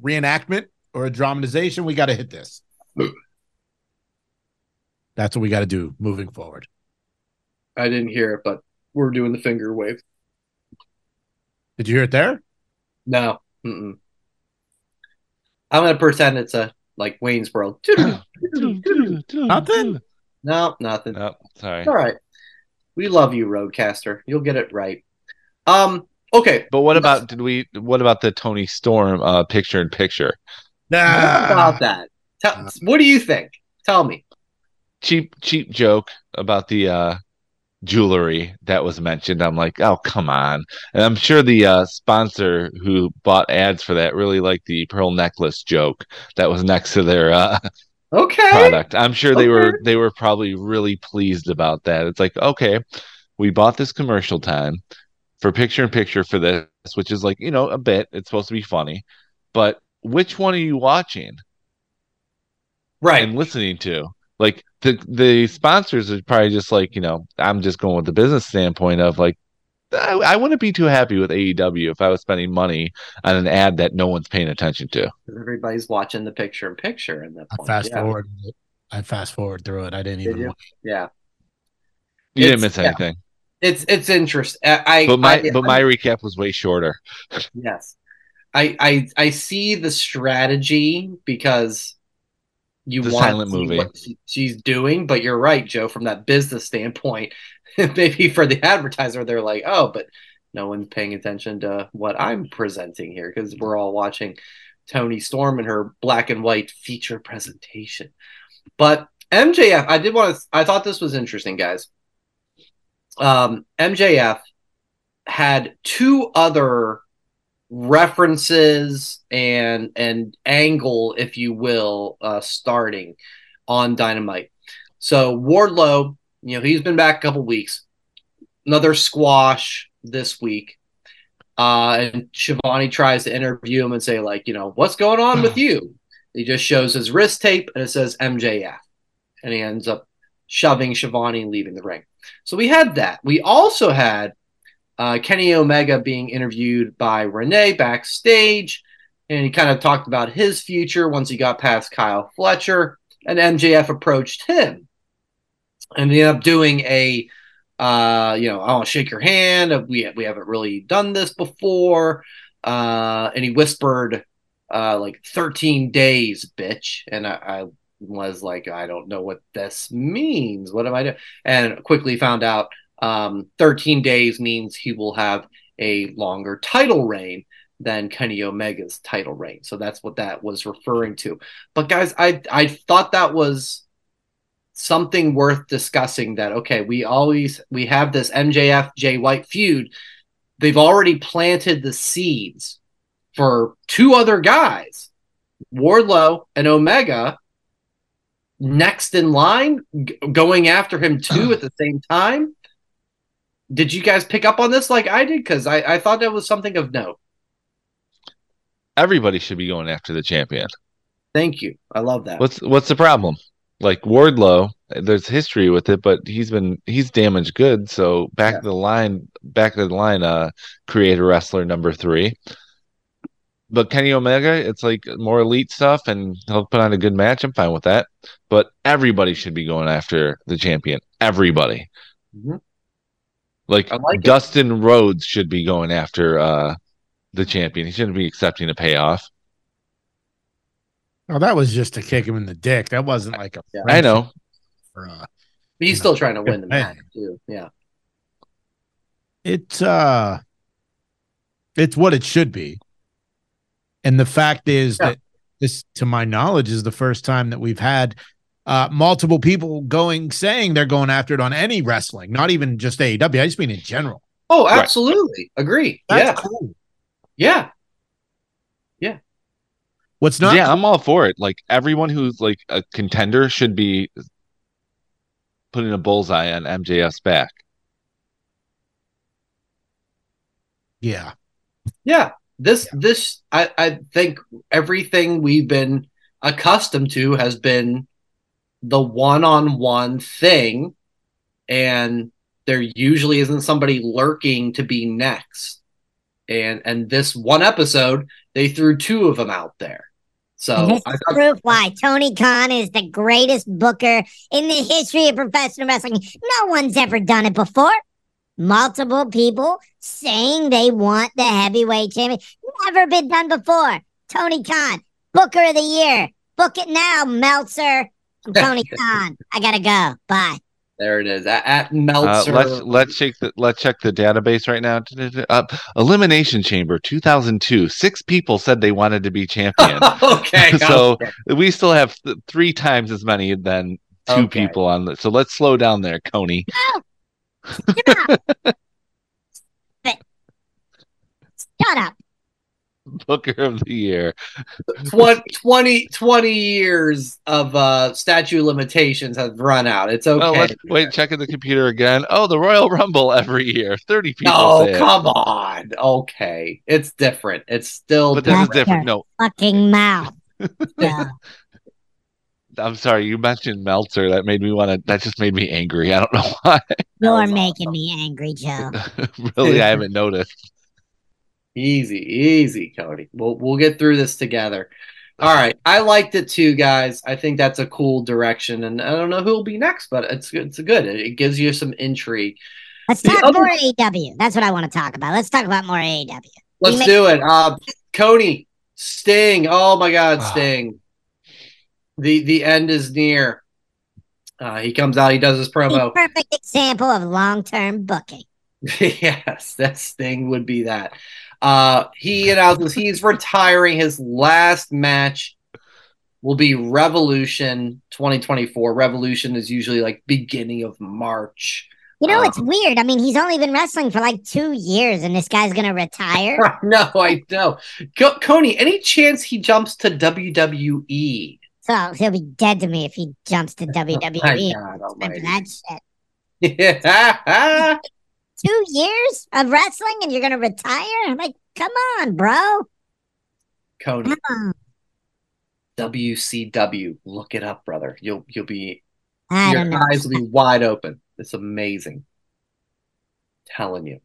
reenactment or a dramatization, we got to hit this. That's what we got to do moving forward. I didn't hear it, but we're doing the finger wave. Did you hear it there? No. Mm-mm. I'm gonna pretend it's a like Wayne's World. Nothing. no, nothing. Oh, sorry. All right. We love you, RODECaster. You'll get it right. Um. Okay. But what about did we? What about the Toni Storm uh, picture in picture? What Nah. about that? Tell, what do you think? Tell me. Cheap, cheap joke about the uh, jewelry that was mentioned. I'm like, oh come on! And I'm sure the uh, sponsor who bought ads for that really liked the pearl necklace joke that was next to their uh, Okay. product. I'm sure they were they were probably really pleased about that. It's like, okay, we bought this commercial time for picture in picture for this, which is like, you know, a bit. It's supposed to be funny. But which one are you watching Right. and listening to? Like the the sponsors are probably just like, you know, I'm just going with the business standpoint of like I, I wouldn't be too happy with AEW if I was spending money on an ad that no one's paying attention to. Everybody's watching the picture in picture, and that I fast yeah. forward. I fast forward through it. I didn't Did even. you? look. Yeah. You didn't It's- miss yeah. anything. It's it's interesting. I, I But my I- but my recap was way shorter. Yes. I I I see the strategy because you The want silent movie. what she's doing, but you're right, Joe, from that business standpoint, maybe for the advertiser, they're like, oh, but no one's paying attention to what I'm presenting here because we're all watching Toni Storm and her black and white feature presentation. But MJF, I did want to I thought this was interesting, guys. Um, MJF had two other references and and angle, if you will, uh, starting on Dynamite. So Wardlow, you know, he's been back a couple weeks. Another squash this week. Uh, and Shivani tries to interview him and say, like, you know, what's going on with you? He just shows his wrist tape and it says MJF. And he ends up shoving Shivani and leaving the ring. So we had that. We also had uh, Kenny Omega being interviewed by Renee backstage, and he kind of talked about his future once he got past Kyle Fletcher, and MJF approached him, and he ended up doing a, uh, you know, I want to shake your hand. We we haven't really done this before, uh, and he whispered, uh, like thirteen days, bitch, and I. I was like, I don't know what this means. What am I doing? And quickly found out um, 13 days means he will have a longer title reign than Kenny Omega's title reign. So that's what that was referring to. But guys, I I thought that was something worth discussing that okay, we always we have this MJF Jay White feud. They've already planted the seeds for two other guys, Wardlow and Omega next in line g- going after him too at the same time. Did you guys pick up on this like I did? Because I, I thought that was something of note. Everybody should be going after the champion. Thank you. I love that. What's what's the problem? Like Wardlow, there's history with it, but he's been he's damaged good. So back Yeah. the line, back of the line, uh, create a wrestler number three. But Kenny Omega, it's like more elite stuff, and he'll put on a good match. I'm fine with that. But everybody should be going after the champion. Everybody, Mhm. Like, I like it. Dustin Rhodes should be going after uh the champion. He shouldn't be accepting a payoff. Oh, that was just to kick him in the dick. That wasn't like a. Yeah. I know. For, uh, But he's still trying to win the Hey. match too. Yeah. it's uh, it's what it should be. And the fact is Yeah. that this, to my knowledge, is the first time that we've had uh, multiple people going saying they're going after it on any wrestling, not even just AEW. I just mean in general. Oh, Right. absolutely. Agree. That's yeah. cool. Yeah. Yeah. What's not yeah, I'm all for it. Like everyone who's like a contender should be putting a bullseye on MJF's back. yeah. Yeah. This this I, I think everything we've been accustomed to has been the one-on-one thing and there usually isn't somebody lurking to be next. and and this one episode they threw two of them out there. So this is proof why Tony Khan is the greatest booker in the history of professional wrestling. No one's ever done it before. Multiple people saying they want the heavyweight champion. Never been done before. Tony Khan, Booker of the Year. Book it now, Meltzer. I'm Tony Khan. I gotta go. Bye. there it is at, at Uh, Meltzer. let's let's check the let's check the database right now. Uh, Elimination Chamber 2002. Six people said they wanted to be champion. okay, So- okay. we still have th- three times as many than two Okay. people on the. So let's slow down there, Coney. Shut up. Booker of the year. Twen- 20, 20 years of uh statute limitations have run out. It's okay. Oh, let's wait. Checking the computer again. Oh, the Royal Rumble every year. Thirty people. No, say it. come on. Okay. It's different. It's still But this is different. No, Fucking mouth. Yeah. I'm sorry. You mentioned Meltzer. That made me want to. That just made me angry. I don't know why. You're making awesome. me angry, Joe. really, I haven't noticed. Easy, easy, Cody. We'll we'll get through this together. All right. I liked it too, guys. I think that's a cool direction. And I don't know who'll be next, but it's it's good. It, it gives you some intrigue. Let's The talk other- more AEW. That's what I want to talk about. Let's talk about more AEW. Let's make- do it. Uh Cody, Sting. Oh my god, Ah. Sting. The the end is near. Uh, he comes out, he does his A promo. perfect example of long-term booking. yes, that Sting would be that. Uh, he announces he's retiring. His last match will be Revolution 2024. Revolution is usually like beginning of March. You know, Uh, it's weird. I mean, he's only been wrestling for like two years, and this guy's gonna retire. no, I know. Co- Coney, any chance he jumps to WWE? So he'll be dead to me if he jumps to My WWE. God Time for that shit. Yeah. Two years of wrestling, and you're gonna retire? I'm like, come on, bro. Cody. Come on. WCW. Look it up, brother. You'll you'll be I your eyes will be wide open. It's amazing. Telling you.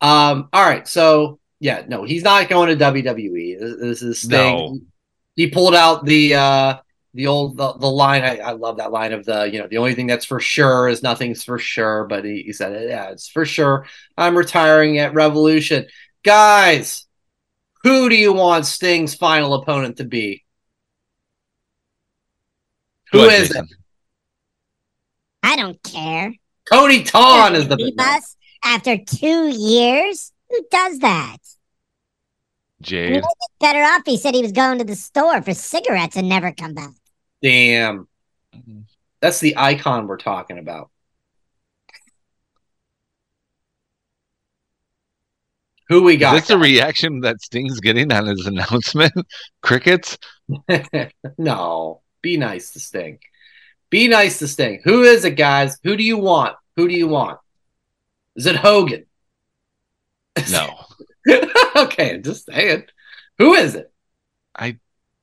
Um, all right, so yeah, no, he's not going to WWE. This, this is Sting. No. He pulled out the uh the old the, the line. I, I love that line of the you know the only thing that's for sure is nothing's for sure. But he, he said yeah, it's for sure. I'm retiring at Revolution, guys. Who do you want Sting's final opponent to be? Who Go ahead, is it? I don't care. Cody Ton is the Leave big us after two years. Who does that? Jade. Better off. He said he was going to the store for cigarettes and never come back. Damn. Mm-hmm. That's the icon we're talking about. Who we got? Is this the reaction that Sting's getting on his announcement? Crickets. no. Be nice to Sting. Be nice to Sting. Who is it, guys? Who do you want? Who do you want? Is it Hogan? No, okay, just saying. Who is it? I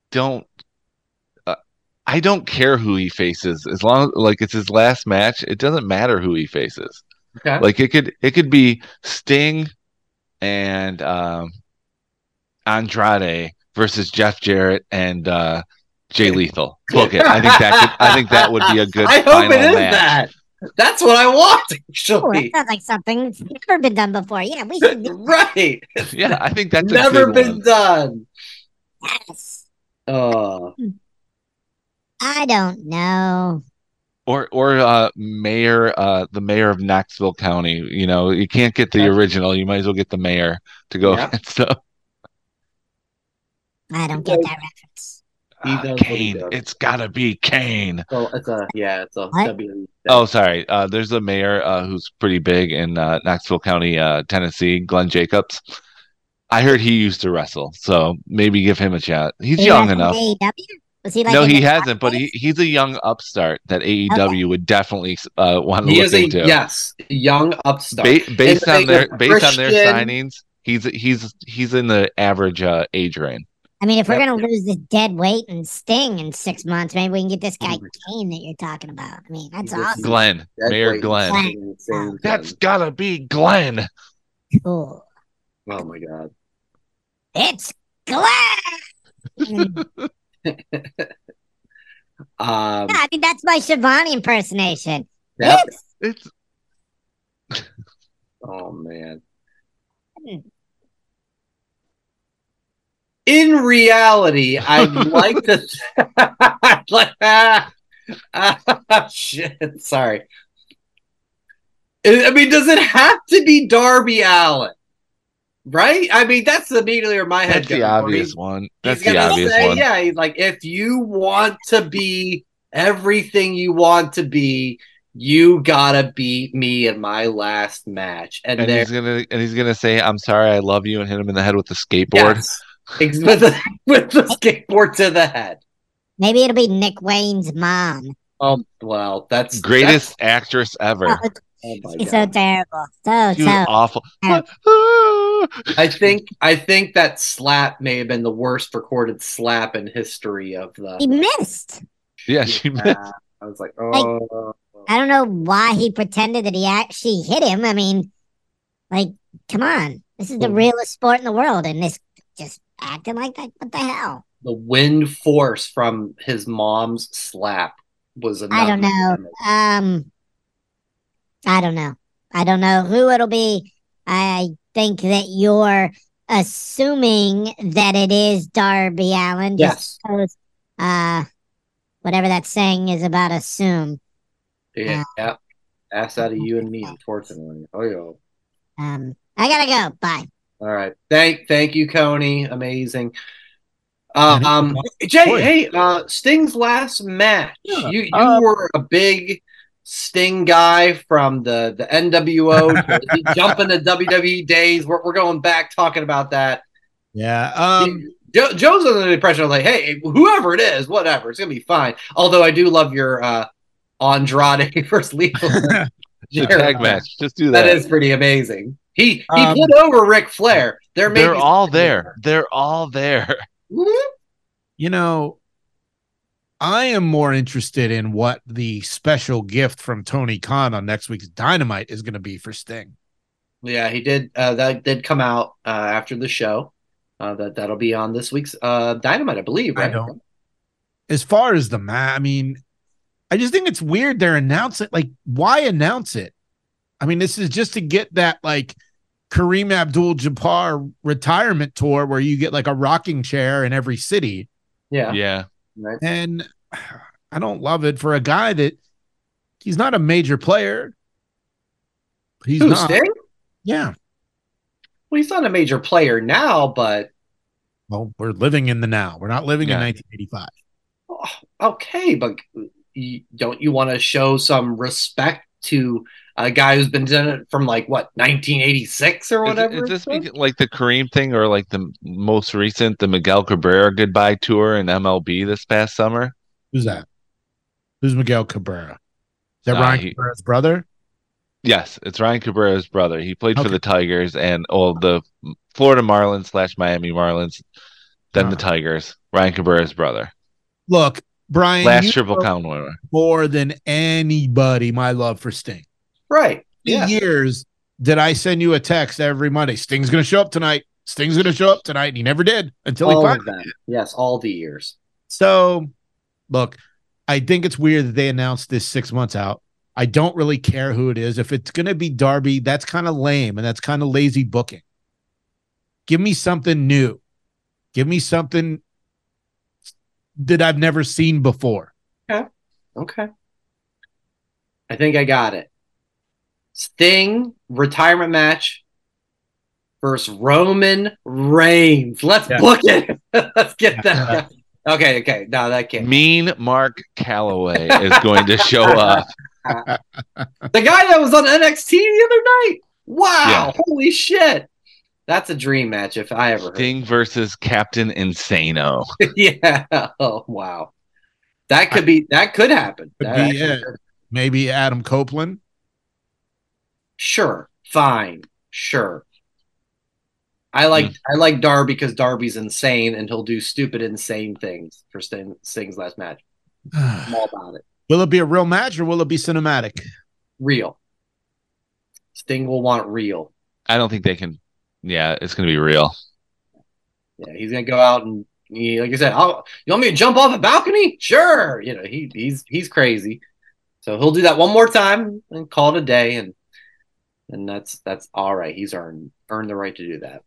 don't. I don't care who he faces as long like it's his last match. It doesn't matter who he faces. Okay. Like it could it could be Sting and um, Andrade versus Jeff Jarrett and uh, Jay Lethal. Book it. I think that could, I think that would be a good. I hope final it is match. that. That's what I want, Oh, that sounds like something that's never been done before. Yeah, we should right. Yeah, I think that's a Never good been one. done. this. Oh, I don't know. Or or uh, mayor, uh, the mayor of Knoxville County. You know, you can't get the Okay. original. You might as well get the mayor to go Yeah. against them. I don't get that reference. Uh, does what he Kane. It's gotta be Kane. so it's a yeah, it's a What? W. Oh, sorry. Uh, there's a mayor uh, who's pretty big in uh, Knoxville County, uh, Tennessee, Glenn Jacobs. I heard he used to wrestle, so maybe give him a shot. He's He young enough. AEW? Was he like no, he hasn't, but he, he's a young upstart that AEW would definitely uh, want to He look is a into. yes, young upstart. Ba- based And on their they- based on their signings, he's he's he's in the average uh, age range. I mean, if we're Yep. gonna lose this dead weight and Sting in six months, maybe we can get this guy Oh Kane that you're talking about. I mean, that's awesome. Glenn, That's Mayor what Glenn. he's saying. That's gotta be Glenn. Cool. Oh my god. It's Glenn. Um, I think that's my Shivani impersonation. yep. It's It's Oh man. Hmm. In reality, I'd like to. I'd like, ah, ah, shit. Sorry. I I mean, does it have to be Darby Allen? Right? I mean, that's immediately where my head that's the goes. obvious one. That's He's the obvious say, one. Yeah, he's like, if you want to be everything you want to be, you gotta beat me in my last match. And, And he's gonna and he's gonna say, "I'm sorry, I love you," and hit him in the head with the skateboard. yes, with the, with the skateboard to the head. maybe it'll be Nick Wayne's mom. Oh well, that's Greatest actress ever. Oh, it's oh my it's so terrible. So She so awful. Oh. I think I think that slap may have been the worst recorded slap in history of the. he missed. yeah, she missed. Yeah, I was like, oh, I don't know why he pretended that he actually hit him. I mean, like, come on. This is the Hmm. realest sport in the world, and this just acting like that. What the hell? the wind force from his mom's slap was enough. I don't know. Um, I don't know. I don't know who it'll be. I think that you're assuming that it is Darby Allin. Yes. Just because, uh, whatever that saying is about assume. Yeah, yeah. Ass out of you and me, unfortunately. Oh yeah. Um, I gotta go. Bye. All right. Thank thank you, Coney. Amazing. Uh, um, Jay, hey, uh, Sting's last match. Yeah, You you uh, were a big Sting guy from the the NWO jumping to the WWE days. We're we're going back talking about that. Yeah. Um. Joe, Joe's under the impression of like, hey, whoever it is, whatever, it's gonna be fine. Although I do love your uh Andrade. The Jericho. tag match. Just do that. That is pretty amazing. He he Um, put over Ric Flair. There may They're all there. They're all there. Mhm. you know, I am more interested in what the special gift from Tony Khan on next week's Dynamite is going to be for Sting. Yeah, he did. Uh, that did come out uh, after the show. Uh, that that'll be on this week's uh, Dynamite, I believe. I don't- As far as the match, I mean, I just think it's weird they're announcing like why announce it? I mean, this is just to get that like Kareem Abdul Jabbar retirement tour where you get like a rocking chair in every city. Yeah. Yeah. Right. And I don't love it for a guy that he's not a major player. He's Who, not. Sting? Yeah. Well, he's not a major player now, but Well, we're living in the now. We're not living in 1985. oh, okay. But you, don't you want to show some respect to a guy who's been doing it from like what 1986 or whatever? it- is it's this been? like the Kareem thing or like the most recent, the Miguel Cabrera goodbye tour in MLB this past summer? Who's that? Who's Miguel Cabrera? Is that Uh, Ryan he- Cabrera's brother? Yes, it's Ryan Cabrera's brother. He played Okay. for the Tigers and oh the Florida Marlins slash Miami Marlins, then the Uh. Tigers. Ryan Cabrera's brother. Look, Brian, Last triple know count winner. more than anybody my love for Sting. Right. Yeah. Years did I send you a text every Monday? Sting's going to show up tonight. Sting's going to show up tonight. And he never did until he All finally of them. Yes, all the years. So, look, I think it's weird that they announced this six months out. I don't really care who it is. If it's going to be Darby, that's kind of lame and that's kind of lazy booking. Give me something new. Give me something that I've never seen before. Okay. Okay. I think I got it. Sting retirement match versus Roman Reigns. Let's Yeah. book it. Let's get that. Okay, okay. No, that can't. Mean Mark Calaway is going to show up. The guy that was on NXT the other night. Wow. Yeah. Holy shit. That's a dream match if I ever heard. Sting versus Captain Insano. yeah. Oh, wow. That could be that could happen. Could That be it. could- Maybe Adam Copeland. Sure. Fine. Sure. I like hmm. I like Darby because Darby's insane and he'll do stupid insane things for Sting, Sting's last match. I'm all about it. will it be a real match or will it be cinematic? Real. Sting will want real. I don't think they can Yeah, it's gonna be real. Yeah, he's gonna go out and he, like I said, I'll, you want me to jump off a balcony? Sure. You know, he he's he's crazy. So he'll do that one more time and call it a day, and and that's that's all right. He's earned earned the right to do that.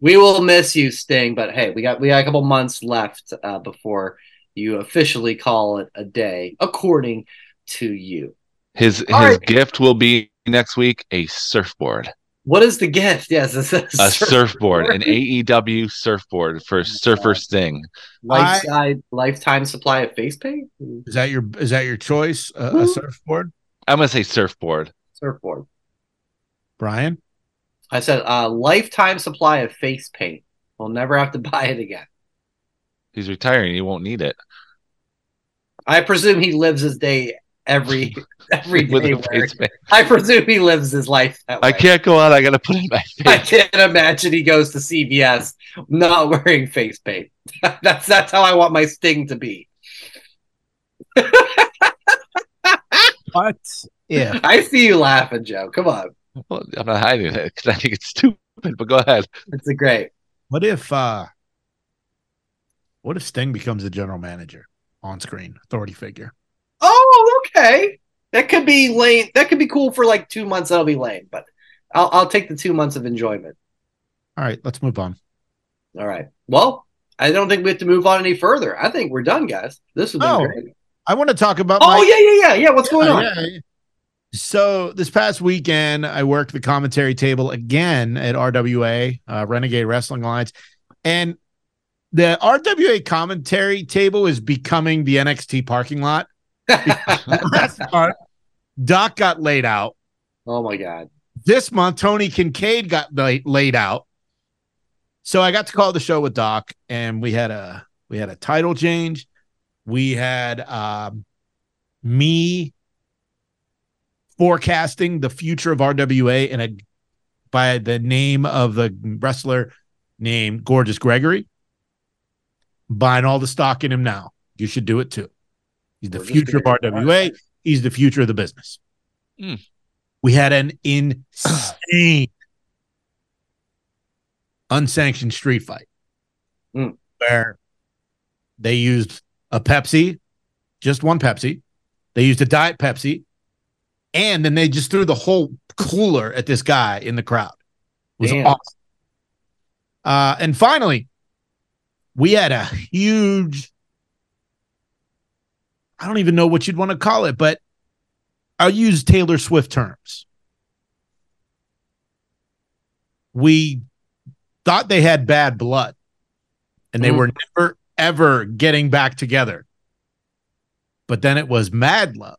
We will miss you, Sting, but hey, we got we got a couple months left uh, before you officially call it a day, according to you. His his All right. gift will be next week a surfboard. What is the gift? Yes, it's a, A surfboard, an AEW surfboard for Surfer Sting. lifetime lifetime supply of face paint. Is that your is that your choice? Uh, a surfboard, I'm gonna say surfboard. Surfboard. Brian? I said a lifetime supply of face paint. We'll never have to buy it again. He's retiring. He won't need it. I presume he lives his day every every With a wearing- I presume he lives his life that way. I can't go out. I gotta put in my face. I can't imagine he goes to CVS not wearing face paint. that's that's how I want my sting to be. What if I see you laughing, Joe. Come on, Well, I'm not hiding it because I think it's stupid. But go ahead. it's a great. what if uh what if Sting becomes the general manager on screen, authority figure? Oh, okay. That could be lame. That could be cool for like two months. That'll be lame, but I'll I'll take the two months of enjoyment. All right, let's move on. All right. Well, I don't think we have to move on any further. I think we're done, guys. This has been Oh, great. I want to talk about Oh my- yeah, yeah, yeah, yeah. What's going on? yeah, yeah. So this past weekend, I worked the commentary table again at RWA, uh, Renegade Wrestling Alliance, and the RWA commentary table is becoming the NXT parking lot. Last month, Doc got laid out. Oh my god. This month, Tony Kincaid got la- laid out. So I got to call the show with Doc, and we had a we had a title change. We had um, me forecasting the future of RWA and a by the name of the wrestler named Gorgeous Gregory. Buying all the stock in him now. You should do it too. He's the Gorgeous future of RWA. He's the future of the business. Hmm. We had an insane unsanctioned street fight Hmm. where they used a Pepsi, just one Pepsi. They used a Diet Pepsi, and then they just threw the whole cooler at this guy in the crowd. It was Damn. awesome. Uh, and finally, we had a huge. I don't even know what you'd want to call it, but I'll use Taylor Swift terms. We thought they had bad blood and they Mm. were never ever getting back together. But then it was mad love.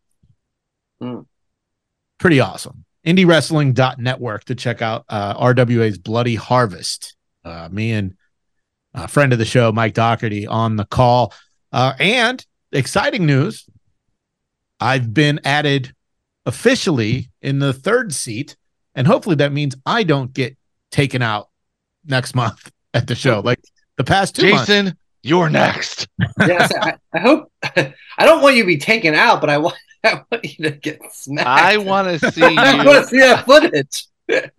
Mm. Pretty awesome. IndieWrestling.network to check out uh, RWA's Bloody Harvest. Uh, me and a friend of the show, Mike Doherty, on the call. Uh, and exciting news I've been added officially in the third seat. And hopefully that means I don't get taken out next month at the show. Like the past two months. Jason, you're next. yes, I, I hope. I don't want you to be taken out, but I want. I want you to get smacked. I want to see I want to see that footage.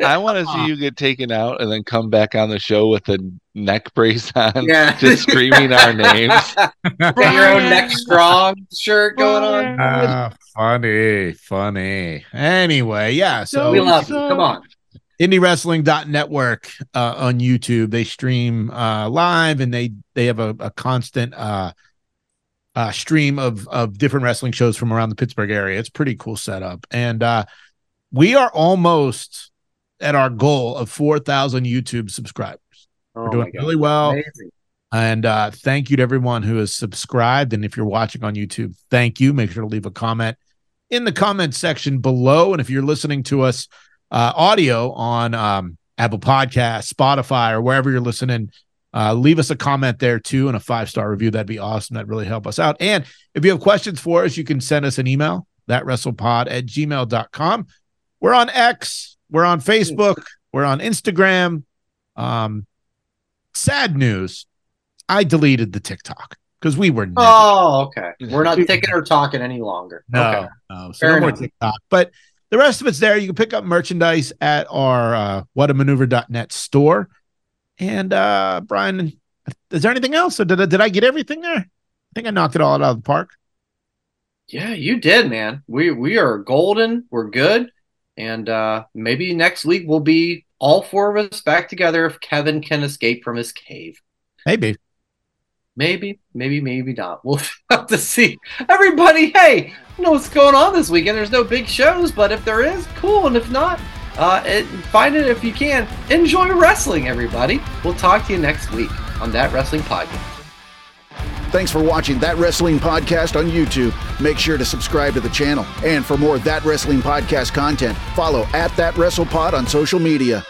I want to see you get taken out and then come back on the show with a neck brace on, Yeah, just screaming our names. Got your own neck strong shirt going on. Ah, funny, funny. Anyway, yeah. So we love you. Come on. indiewrestling.network uh, on YouTube. They stream uh, live and they they have a, a constant uh, uh, stream of of different wrestling shows from around the Pittsburgh area. It's a pretty cool setup, and uh, we are almost at our goal of four thousand YouTube subscribers. Oh We're doing really well. Amazing. And uh, thank you to everyone who has subscribed. And if you're watching on YouTube, thank you. Make sure to leave a comment in the comment section below. And if you're listening to us uh, audio on um, Apple Podcasts, Spotify, or wherever you're listening, uh, leave us a comment there too and a five star review. That'd be awesome. That'd really help us out. And if you have questions for us, you can send us an email, that wrestlepod at gmail.com. We're on X, we're on Facebook, we're on Instagram. Um, sad news. I deleted the TikTok because we were never, Oh, okay. We're not ticking or talking any longer. no, Okay. no, so Fair no more enough. TikTok. But the rest of it's there. You can pick up merchandise at our uh, whatamaneuver.net store. And uh, Brian, is there anything else? Or did I, did I get everything there? I think I knocked it all out of the park. Yeah, you did, man. We we are golden. We're good. And uh maybe next week we'll be all four of us back together if Kevin can escape from his cave. Maybe. Maybe, maybe, maybe not. We'll have to see. Everybody, hey, know what's going on this weekend? There's no big shows, but if there is, cool. And if not, uh, it, find it if you can. Enjoy wrestling, everybody. We'll talk to you next week on That Wrestling Podcast. Thanks for watching That Wrestling Podcast on YouTube. Make sure to subscribe to the channel. And for more That Wrestling Podcast content, follow at That WrestlePod on social media.